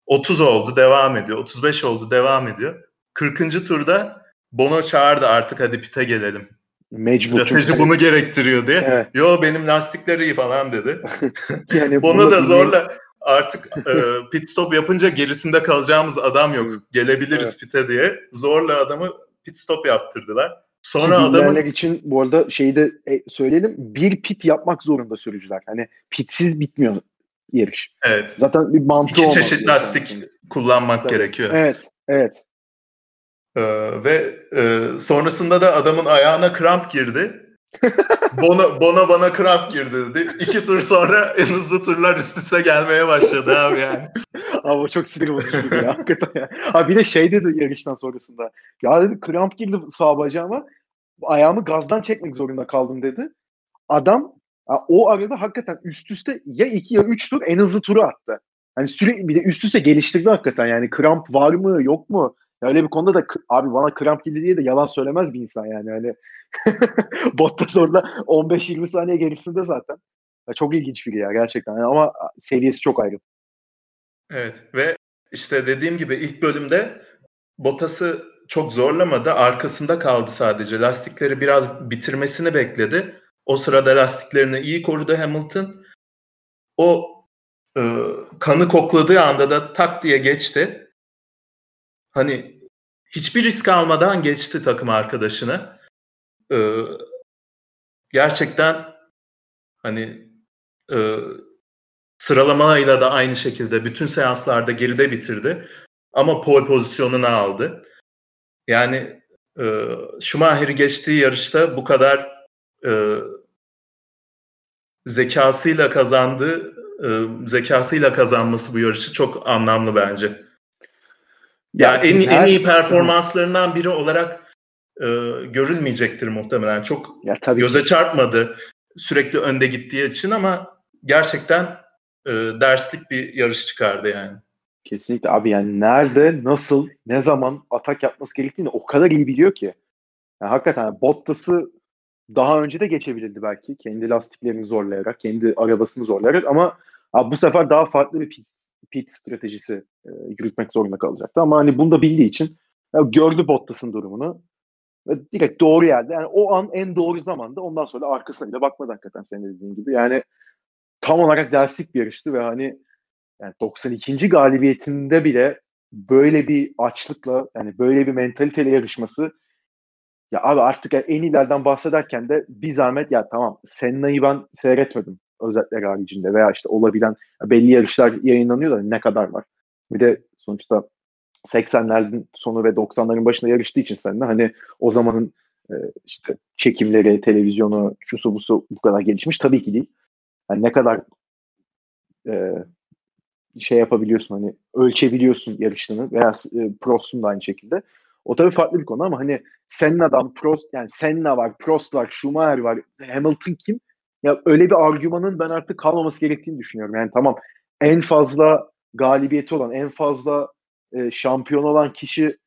30 oldu, devam ediyor. 35 oldu, devam ediyor. 40. turda Bono çağırdı artık hadi pite gelelim. Mecbur. Strateji bunu gerektiriyor diye. Evet. Yo benim lastikler iyi falan dedi. yani Bono da zorla artık e, pit stop yapınca gerisinde kalacağımız adam yok. Gelebiliriz evet. pite diye. Zorla adamı pit stop yaptırdılar. Sonra adamın için bu arada şeyi de e, söyleyelim. Bir pit yapmak zorunda sürücüler. Hani pitsiz bitmiyor yarış. Evet. Zaten bir mantığı İki çeşit lastik yani. kullanmak Tabii. gerekiyor. Evet, evet. Ee, ve e, sonrasında da adamın ayağına kramp girdi. Bona, Bona bana kramp girdi dedi. İki tur sonra en hızlı turlar üst üste gelmeye başladı abi yani. abi o çok sinir bozucu ya hakikaten ya. Abi bir de şey dedi yarıştan sonrasında. Ya dedi kramp girdi sağ bacağıma. Ayağımı gazdan çekmek zorunda kaldım dedi. Adam o arada hakikaten üst üste ya 2 ya 3 tur en hızlı turu attı. Hani sürekli bir de üst üste geliştirdi hakikaten yani kramp var mı yok mu? Öyle bir konuda da abi bana kramp girdi diye de yalan söylemez bir insan yani. Hani Bottas orada 15-20 saniye gerisinde zaten. Ya çok ilginç biri ya gerçekten. Yani ama seviyesi çok ayrı. Evet ve işte dediğim gibi ilk bölümde Bottas'ı çok zorlamadı. Arkasında kaldı sadece. Lastikleri biraz bitirmesini bekledi. O sırada lastiklerini iyi korudu Hamilton. O e, kanı kokladığı anda da tak diye geçti. Hani hiçbir risk almadan geçti takım arkadaşını. E, gerçekten hani e, sıralamayla da aynı şekilde bütün seanslarda geride bitirdi. Ama pole pozisyonunu aldı. Yani e, Schumacher'i geçtiği yarışta bu kadar e, zekasıyla kazandığı e, zekasıyla kazanması bu yarışı çok anlamlı bence. Ya yani en, her... en iyi performanslarından biri olarak e, görülmeyecektir muhtemelen. Çok ya, tabii göze ki. çarpmadı sürekli önde gittiği için ama gerçekten e, derslik bir yarış çıkardı yani. Kesinlikle abi yani nerede, nasıl, ne zaman atak yapması gerektiğini o kadar iyi biliyor ki. Yani hakikaten Bottas'ı daha önce de geçebilirdi belki. Kendi lastiklerini zorlayarak, kendi arabasını zorlayarak ama abi bu sefer daha farklı bir pit, pit stratejisi e, yürütmek zorunda kalacaktı. Ama hani bunu da bildiği için ya, gördü Bottas'ın durumunu ve direkt doğru yerde. Yani o an en doğru zamanda ondan sonra arkasına bile bakmadı hakikaten senin dediğin gibi. Yani tam olarak derslik bir yarıştı ve hani yani 92. galibiyetinde bile böyle bir açlıkla yani böyle bir mentaliteyle yarışması ya abi artık yani en ileriden bahsederken de bir zahmet ya tamam Senna'yı ben seyretmedim özetler haricinde veya işte olabilen belli yarışlar yayınlanıyor da ne kadar var. Bir de sonuçta 80'lerin sonu ve 90'ların başında yarıştığı için Senna hani o zamanın e, işte çekimleri, televizyonu, şusu busu bu kadar gelişmiş tabii ki değil. Yani ne kadar e, şey yapabiliyorsun hani ölçebiliyorsun yarıştığını veya e, Prost'un da aynı şekilde. O tabii farklı bir konu ama hani Senna'dan Prost yani Senna var, Prost var, Schumacher var, Hamilton kim? Ya öyle bir argümanın ben artık kalmaması gerektiğini düşünüyorum. Yani tamam en fazla galibiyeti olan, en fazla e, şampiyon olan kişi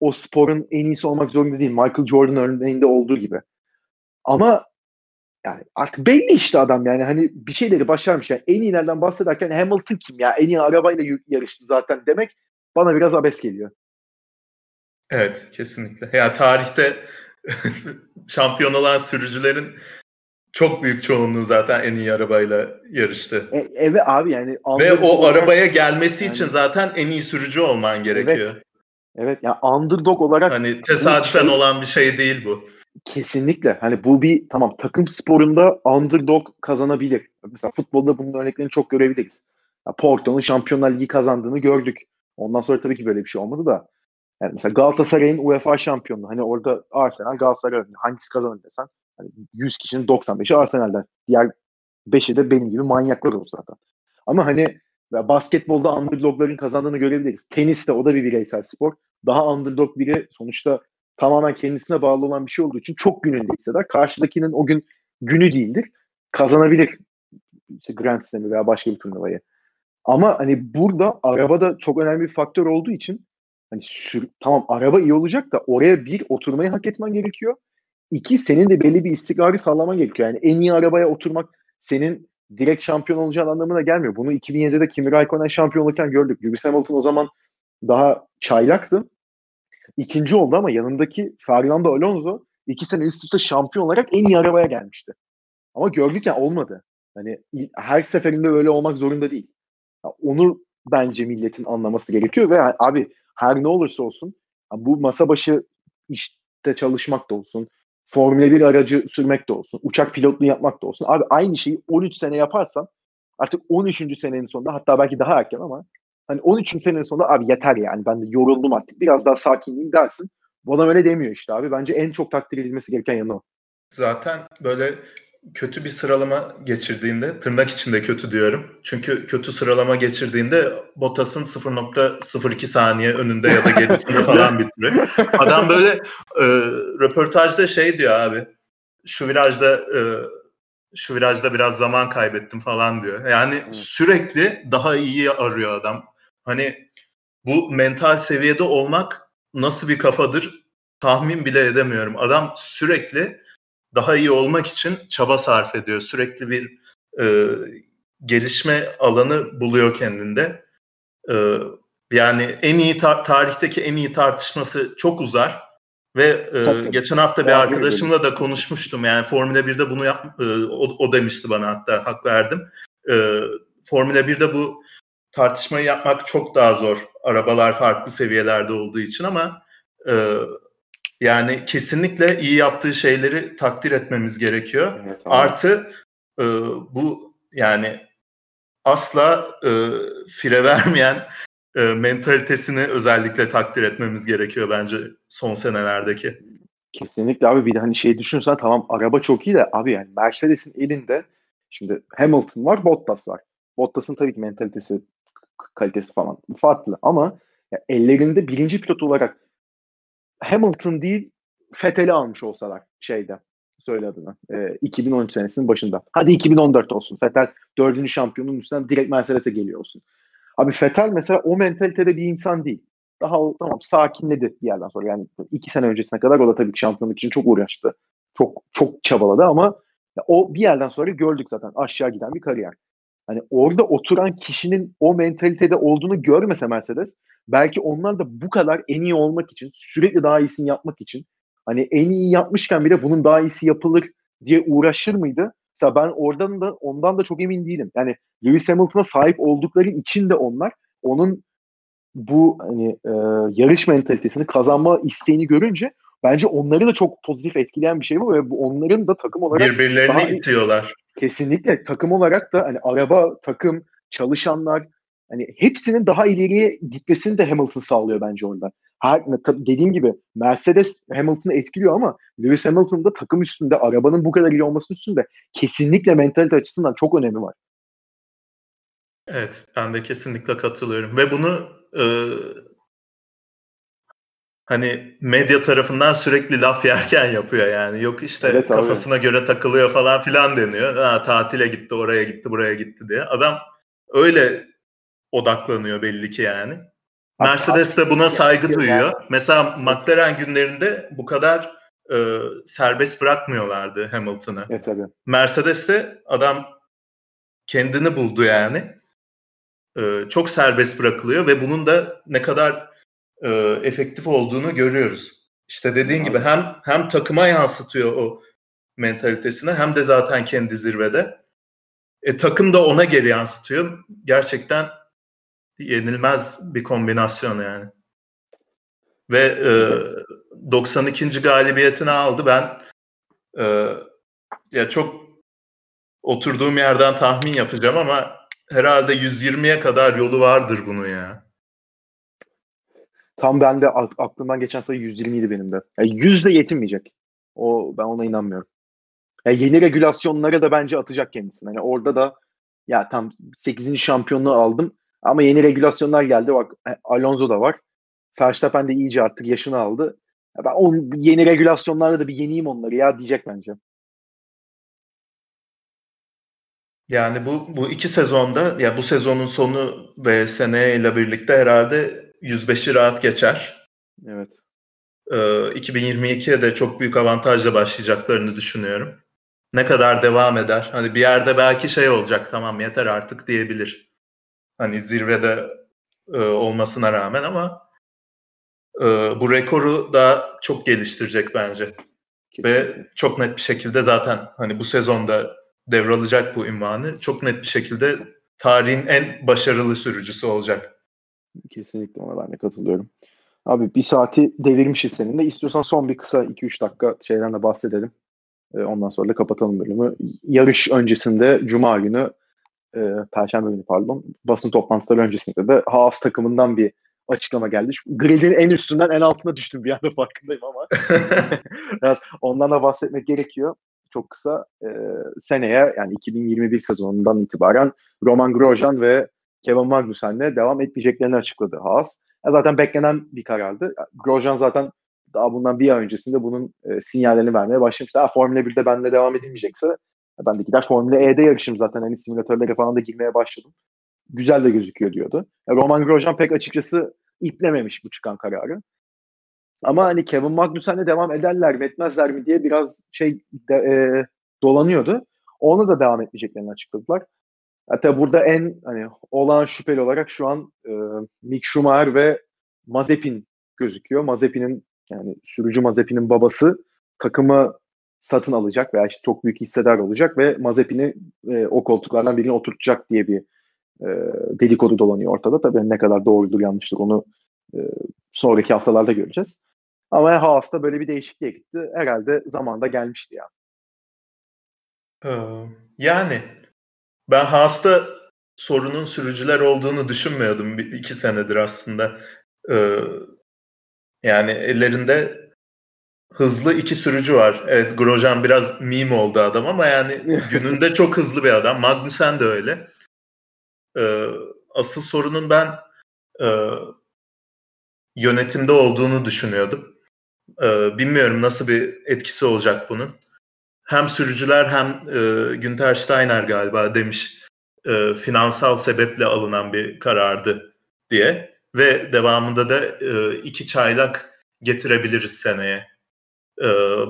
o sporun en iyisi olmak zorunda değil. Michael Jordan örneğinde olduğu gibi. Ama yani artık belli işte adam yani hani bir şeyleri başarmış. Yani en iyilerden bahsederken Hamilton kim ya? En iyi arabayla yarıştı zaten demek bana biraz abes geliyor. Evet kesinlikle. Ya tarihte şampiyon olan sürücülerin çok büyük çoğunluğu zaten en iyi arabayla yarıştı. E, evet abi yani. Ve o olarak, arabaya gelmesi yani, için zaten en iyi sürücü olman gerekiyor. Evet. Evet yani underdog olarak. Hani tesadüfen şey, olan bir şey değil bu. Kesinlikle. Hani bu bir tamam takım sporunda underdog kazanabilir. Mesela futbolda bunun örneklerini çok görebiliriz. Ya Porto'nun Şampiyonlar Ligi kazandığını gördük. Ondan sonra tabii ki böyle bir şey olmadı da. Yani mesela Galatasaray'ın UEFA şampiyonluğu. Hani orada Arsenal Galatasaray hangisi kazanır desen hani 100 kişinin 95'i Arsenal'den. Diğer 5'i de benim gibi manyaklar olur zaten. Ama hani basketbolda underdogların kazandığını görebiliriz. Teniste o da bir bireysel spor. Daha underdog biri sonuçta tamamen kendisine bağlı olan bir şey olduğu için çok gününde hisseder. Karşıdakinin o gün günü değildir. Kazanabilir işte Grand Slam'i veya başka bir turnuvayı. Ama hani burada araba da çok önemli bir faktör olduğu için hani sür, tamam araba iyi olacak da oraya bir oturmayı hak etmen gerekiyor. İki senin de belli bir istikrarı sağlaman gerekiyor. Yani en iyi arabaya oturmak senin direkt şampiyon olacağın anlamına gelmiyor. Bunu 2007'de Kimi Raikkonen şampiyon olurken gördük. Lewis Hamilton o zaman daha çaylaktı. İkinci oldu ama yanındaki Fernando Alonso iki sene üst üste şampiyon olarak en iyi arabaya gelmişti. Ama gördük ya olmadı. Hani her seferinde öyle olmak zorunda değil. onu bence milletin anlaması gerekiyor ve abi her ne olursa olsun bu masa başı işte çalışmak da olsun, Formula 1 aracı sürmek de olsun, uçak pilotluğu yapmak da olsun. Abi aynı şeyi 13 sene yaparsan artık 13. senenin sonunda hatta belki daha erken ama hani 13. senenin sonunda abi yeter yani ben de yoruldum artık biraz daha sakinleyeyim dersin. Bu adam öyle demiyor işte abi. Bence en çok takdir edilmesi gereken yanı o. Zaten böyle kötü bir sıralama geçirdiğinde, tırnak içinde kötü diyorum. Çünkü kötü sıralama geçirdiğinde Bottas'ın 0.02 saniye önünde ya da gerisinde falan bitiriyor. Adam böyle e, röportajda şey diyor abi, şu virajda e, şu virajda biraz zaman kaybettim falan diyor. Yani evet. sürekli daha iyi arıyor adam. Hani bu mental seviyede olmak nasıl bir kafadır tahmin bile edemiyorum. Adam sürekli daha iyi olmak için çaba sarf ediyor. Sürekli bir e, gelişme alanı buluyor kendinde. E, yani en iyi tar- tarihteki en iyi tartışması çok uzar ve e, geçen hafta bir arkadaşımla da konuşmuştum. Yani Formula 1'de bunu yap e, o, o demişti bana hatta hak verdim. E, Formula 1'de bu tartışmayı yapmak çok daha zor. Arabalar farklı seviyelerde olduğu için ama e, yani kesinlikle iyi yaptığı şeyleri takdir etmemiz gerekiyor. Evet, Artı e, bu yani asla e, fire vermeyen e, mentalitesini özellikle takdir etmemiz gerekiyor bence son senelerdeki. Kesinlikle abi bir de hani şey düşünsen tamam araba çok iyi de abi yani Mercedes'in elinde şimdi Hamilton var Bottas var. Bottas'ın tabii ki mentalitesi kalitesi falan farklı ama ya ellerinde birinci pilot olarak Hamilton değil Fethel'i almış olsalar şeyde söyle. E, 2013 senesinin başında. Hadi 2014 olsun. Fethel dördüncü şampiyonun üstünden direkt Mercedes'e geliyor olsun. Abi Fethel mesela o mentalitede bir insan değil. Daha o, tamam sakinledi bir yerden sonra. Yani iki sene öncesine kadar o da tabii ki şampiyonluk için çok uğraştı. Çok çok çabaladı ama o bir yerden sonra gördük zaten aşağı giden bir kariyer. Hani orada oturan kişinin o mentalitede olduğunu görmese Mercedes belki onlar da bu kadar en iyi olmak için sürekli daha iyisini yapmak için hani en iyi yapmışken bile bunun daha iyisi yapılır diye uğraşır mıydı? Mesela ben oradan da ondan da çok emin değilim. Yani Lewis Hamilton'a sahip oldukları için de onlar onun bu hani e, yarış mentalitesini kazanma isteğini görünce bence onları da çok pozitif etkileyen bir şey bu ve bu onların da takım olarak birbirlerini daha, itiyorlar. Kesinlikle takım olarak da hani araba takım çalışanlar hani hepsinin daha ileriye gitmesini de Hamilton sağlıyor bence orada. Her, dediğim gibi Mercedes Hamilton'ı etkiliyor ama Lewis Hamilton'ın da takım üstünde, arabanın bu kadar iyi olması üstünde kesinlikle mentalite açısından çok önemi var. Evet, ben de kesinlikle katılıyorum ve bunu e, hani medya tarafından sürekli laf yerken yapıyor yani. Yok işte evet, kafasına abi. göre takılıyor falan filan deniyor. Ha, tatile gitti, oraya gitti, buraya gitti diye. Adam öyle odaklanıyor belli ki yani. Mercedes de buna saygı duyuyor. Mesela McLaren günlerinde bu kadar e, serbest bırakmıyorlardı Hamilton'ı. Evet tabii. Mercedes'te adam kendini buldu yani. E, çok serbest bırakılıyor ve bunun da ne kadar e, efektif olduğunu görüyoruz. İşte dediğin gibi hem hem takıma yansıtıyor o mentalitesini hem de zaten kendi zirvede. E, takım da ona geri yansıtıyor. Gerçekten yenilmez bir kombinasyon yani. Ve e, 92. galibiyetini aldı. Ben e, ya çok oturduğum yerden tahmin yapacağım ama herhalde 120'ye kadar yolu vardır bunun ya. Tam ben de aklımdan geçen sayı 120 idi benim de. Yani 100 de yetinmeyecek. O ben ona inanmıyorum. Yani yeni regülasyonlara da bence atacak kendisini. Yani orada da ya tam 8. şampiyonluğu aldım. Ama yeni regülasyonlar geldi. Bak e, Alonso da var. Verstappen de iyice artık yaşını aldı. Ben on, yeni regülasyonlarla da bir yeniyim onları ya diyecek bence. Yani bu bu iki sezonda ya bu sezonun sonu ve seneyle birlikte herhalde 105'i rahat geçer. Evet. Ee, 2022'ye de çok büyük avantajla başlayacaklarını düşünüyorum. Ne kadar devam eder? Hani bir yerde belki şey olacak tamam yeter artık diyebilir. Hani zirvede e, olmasına rağmen ama e, bu rekoru da çok geliştirecek bence. Ve çok net bir şekilde zaten hani bu sezonda devralacak bu ünvanı. Çok net bir şekilde tarihin en başarılı sürücüsü olacak. Kesinlikle ona ben de katılıyorum. Abi bir saati devirmişiz seninle. İstiyorsan son bir kısa 2-3 dakika şeyden de bahsedelim. E, ondan sonra da kapatalım bölümü. Yarış öncesinde Cuma günü e, Perşembe günü pardon basın toplantıları öncesinde de Haas takımından bir açıklama geldi. Grid'in en üstünden en altına düştüm bir anda farkındayım ama biraz ondan da bahsetmek gerekiyor. Çok kısa e, seneye yani 2021 sezonundan itibaren Roman Grosjean ve Kevin Magnussen'le devam etmeyeceklerini açıkladı Haas. Ya zaten beklenen bir karardı. Grosjean zaten daha bundan bir ay öncesinde bunun e, sinyallerini vermeye başlamıştı. Ha, Formula 1'de benimle devam edilmeyecekse Ben de gider Formula E'de yarışım zaten. Hani simülatörlere falan da girmeye başladım. Güzel de gözüküyor diyordu. Roman Grosjean pek açıkçası iplememiş bu çıkan kararı. Ama hani Kevin Magnussen'le devam ederler mi etmezler mi diye biraz şey de, e, dolanıyordu. Ona da devam etmeyeceklerini açıkladılar. Hatta burada en hani olan şüpheli olarak şu an e, Mick Schumacher ve Mazepin gözüküyor. Mazepin'in yani sürücü Mazepin'in babası takımı satın alacak veya işte çok büyük hissedar olacak ve Mazepin'i e, o koltuklardan birine oturtacak diye bir e, dedikodu dolanıyor ortada. Tabii ne kadar doğrudur yanlıştır onu e, sonraki haftalarda göreceğiz. Ama Haas'ta böyle bir değişikliğe gitti. Herhalde zamanda gelmişti ya. Ee, yani ben Haas'ta sorunun sürücüler olduğunu düşünmüyordum iki senedir aslında. Ee, yani ellerinde hızlı iki sürücü var. Evet Grosjean biraz meme oldu adam ama yani gününde çok hızlı bir adam. Magnussen de öyle. Ee, asıl sorunun ben e, yönetimde olduğunu düşünüyordum. Ee, bilmiyorum nasıl bir etkisi olacak bunun. Hem sürücüler hem e, Günter Steiner galiba demiş e, finansal sebeple alınan bir karardı diye ve devamında da e, iki çaylak getirebiliriz seneye. E,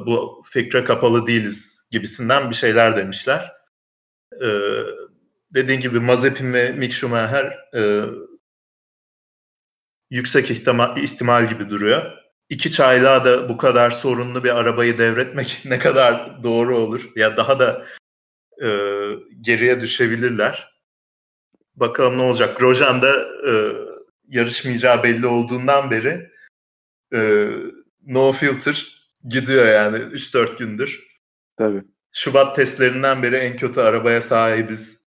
bu fikre kapalı değiliz gibisinden bir şeyler demişler. E, dediğin gibi Mazepin ve Mick Schumacher e, yüksek ihtimal, ihtimal gibi duruyor iki çaylığa da bu kadar sorunlu bir arabayı devretmek ne kadar doğru olur? Ya daha da e, geriye düşebilirler. Bakalım ne olacak. Grosjean da e, yarışmayacağı belli olduğundan beri e, no filter gidiyor yani 3-4 gündür. Tabii. Şubat testlerinden beri en kötü arabaya sahibiz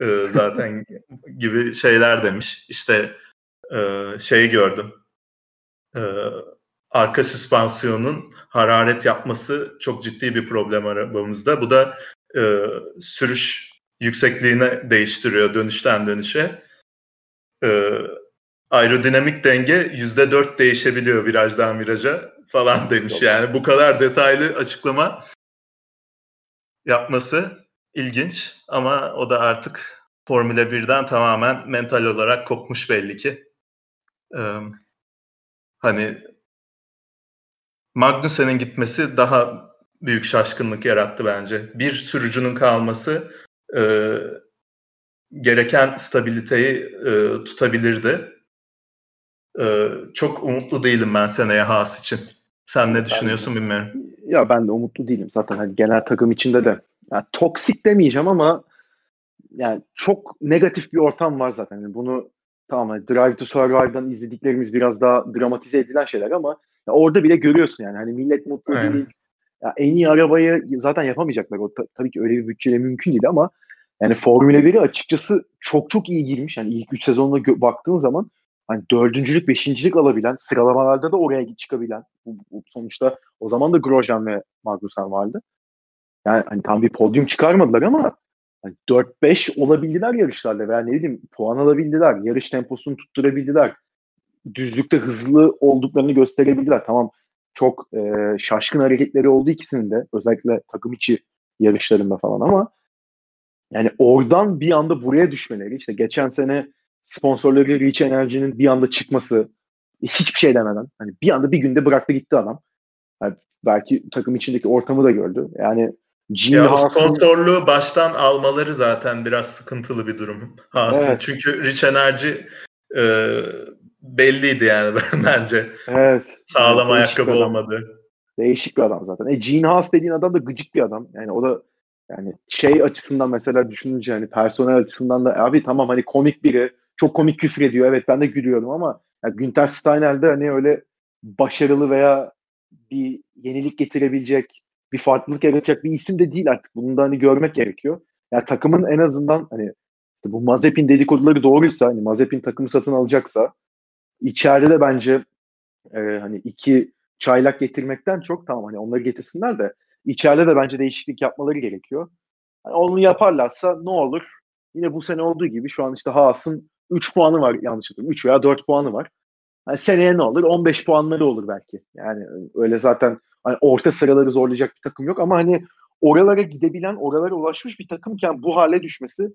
e, zaten gibi şeyler demiş. İşte e, şey gördüm. E, arka süspansiyonun hararet yapması çok ciddi bir problem arabamızda. Bu da e, sürüş yüksekliğine değiştiriyor dönüşten dönüşe. E, aerodinamik denge yüzde dört değişebiliyor virajdan viraja falan demiş. Yani bu kadar detaylı açıklama yapması ilginç ama o da artık Formula 1'den tamamen mental olarak kopmuş belli ki. Ee, hani Magnussen'in gitmesi daha büyük şaşkınlık yarattı bence. Bir sürücünün kalması e, gereken stabiliteyi e, tutabilirdi. E, çok umutlu değilim ben seneye Haas için. Sen ne düşünüyorsun ben, bilmiyorum. Ya ben de umutlu değilim. Zaten hani genel takım içinde de yani toksik demeyeceğim ama yani çok negatif bir ortam var zaten. Yani bunu tamam hani Drive to Survive'dan izlediklerimiz biraz daha dramatize edilen şeyler ama ya orada bile görüyorsun yani. Hani millet mutlu Aynen. değil. Ya en iyi arabayı zaten yapamayacaklar. O ta- tabii ki öyle bir bütçeyle mümkün değil ama yani Formula 1'i açıkçası çok çok iyi girmiş. Yani ilk 3 sezonuna gö- baktığın zaman hani dördüncülük, beşincilik alabilen, sıralamalarda da oraya çıkabilen. Bu, bu, sonuçta o zaman da Grosjean ve Magnussen vardı. Yani hani tam bir podyum çıkarmadılar ama hani 4-5 olabildiler yarışlarda veya ne bileyim puan alabildiler. Yarış temposunu tutturabildiler düzlükte hızlı olduklarını gösterebildiler. Tamam çok e, şaşkın hareketleri oldu ikisinin de özellikle takım içi yarışlarında falan ama yani oradan bir anda buraya düşmeleri işte geçen sene sponsorları Reach Energy'nin bir anda çıkması hiçbir şey demeden hani bir anda bir günde bıraktı gitti adam. Yani belki takım içindeki ortamı da gördü. Yani Jimmy ya Haas'ın... sponsorluğu baştan almaları zaten biraz sıkıntılı bir durum. Haas'ın. Evet. Çünkü Rich Energy e, belliydi yani bence. Evet. Sağlam evet, ayakkabı olmadı. Değişik bir adam zaten. E, Gene Haas dediğin adam da gıcık bir adam. Yani o da yani şey açısından mesela düşününce hani personel açısından da abi tamam hani komik biri çok komik küfür ediyor. Evet ben de gülüyorum ama yani Günter Steiner de hani öyle başarılı veya bir yenilik getirebilecek, bir farklılık yaratacak bir isim de değil artık. Bunu da hani görmek gerekiyor. Yani takımın en azından hani bu Mazepin dedikoduları doğruysa, hani Mazepin takımı satın alacaksa içeride de bence e, hani iki çaylak getirmekten çok tamam hani onları getirsinler de içeride de bence değişiklik yapmaları gerekiyor. Yani onu yaparlarsa ne olur? Yine bu sene olduğu gibi şu an işte Haas'ın 3 puanı var yanlış hatırlamıyorum. 3 veya 4 puanı var. Yani seneye ne olur? 15 puanları olur belki. Yani öyle zaten hani orta sıraları zorlayacak bir takım yok ama hani oralara gidebilen, oralara ulaşmış bir takımken bu hale düşmesi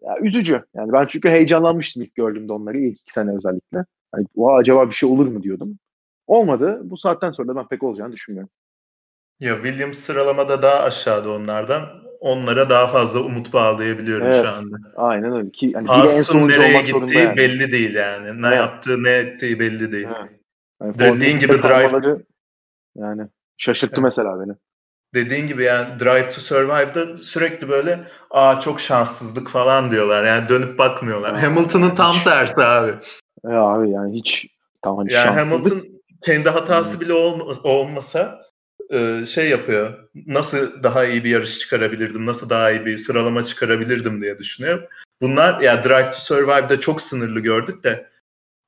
ya, üzücü. Yani ben çünkü heyecanlanmıştım ilk gördüğümde onları ilk iki sene özellikle. Hani, acaba bir şey olur mu diyordum. Olmadı. Bu saatten sonra da ben pek olacağını düşünmüyorum. Ya Williams sıralamada daha aşağıda onlardan. Onlara daha fazla umut bağlayabiliyorum evet, şu anda. Aynen öyle. Ki, yani Haas'ın nereye gittiği yani. belli değil yani. Ne evet. yaptığı ne ettiği belli değil. Evet. Yani Dediğin gibi drive yani şaşırttı evet. mesela beni. Dediğin gibi yani Drive to Survive'da sürekli böyle aa çok şanssızlık falan diyorlar. Yani dönüp bakmıyorlar. Hamilton'ın tam tersi abi. Ya abi yani hiç tam hani yani Hamilton kendi hatası hmm. bile olma, olmasa e, şey yapıyor. Nasıl daha iyi bir yarış çıkarabilirdim? Nasıl daha iyi bir sıralama çıkarabilirdim diye düşünüyor. Bunlar ya Drive to Survive'da çok sınırlı gördük de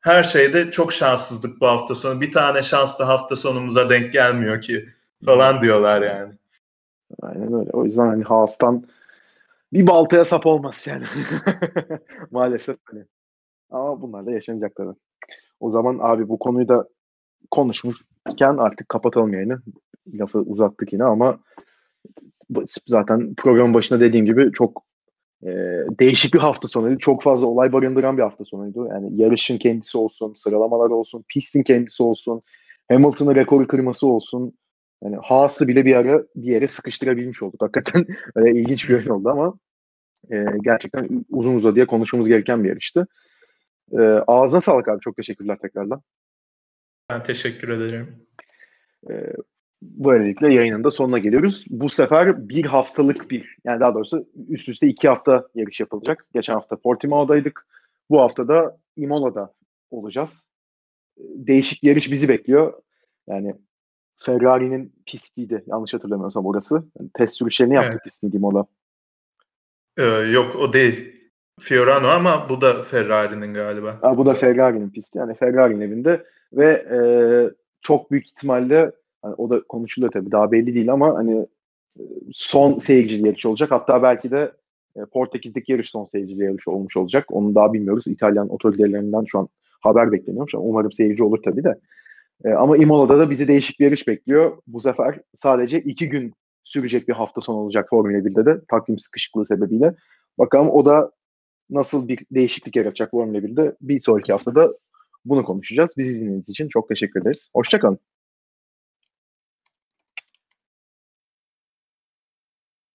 her şeyde çok şanssızlık bu hafta sonu. Bir tane şanslı hafta sonumuza denk gelmiyor ki falan diyorlar yani. Aynen öyle. O yüzden hani Haas'tan bir baltaya sap olmaz yani. Maalesef hani. Ama bunlar da yaşanacak tabii. O zaman abi bu konuyu da konuşmuşken artık kapatalım yayını. Lafı uzattık yine ama zaten programın başında dediğim gibi çok e, değişik bir hafta sonuydu. Çok fazla olay barındıran bir hafta sonuydu. Yani yarışın kendisi olsun, sıralamalar olsun, pistin kendisi olsun, Hamilton'ın rekoru kırması olsun. Yani Haas'ı bile bir ara bir yere sıkıştırabilmiş olduk. Hakikaten öyle ilginç bir oyun oldu ama e, gerçekten uzun uzadıya konuşmamız gereken bir yarıştı. E, ağzına sağlık abi. Çok teşekkürler tekrardan. Ben teşekkür ederim. E, böylelikle yayının da sonuna geliyoruz. Bu sefer bir haftalık bir, yani daha doğrusu üst üste iki hafta yarış yapılacak. Geçen hafta Portimao'daydık. Bu hafta da Imola'da olacağız. Değişik bir yarış bizi bekliyor. Yani Ferrari'nin pistiydi. Yanlış hatırlamıyorsam orası. Yani test sürüşlerini yaptı evet. pistiydi Imola. Ee, yok o değil. Fiorano ama bu da Ferrari'nin galiba. Ha, bu da Ferrari'nin pisti. Yani Ferrari'nin evinde ve e, çok büyük ihtimalle hani o da konuşuluyor tabii daha belli değil ama hani e, son seyircili yarış olacak. Hatta belki de e, Portekiz'deki yarış son seyircili yarış olmuş olacak. Onu daha bilmiyoruz. İtalyan otoritelerinden şu an haber bekleniyormuş. Umarım seyirci olur tabii de. E, ama Imola'da da bizi değişik bir yarış bekliyor. Bu sefer sadece iki gün sürecek bir hafta sonu olacak Formula 1'de de takvim sıkışıklığı sebebiyle. Bakalım o da nasıl bir değişiklik yaratacak Formula 1'de bir sonraki haftada bunu konuşacağız. Bizi dinlediğiniz için çok teşekkür ederiz. Hoşçakalın.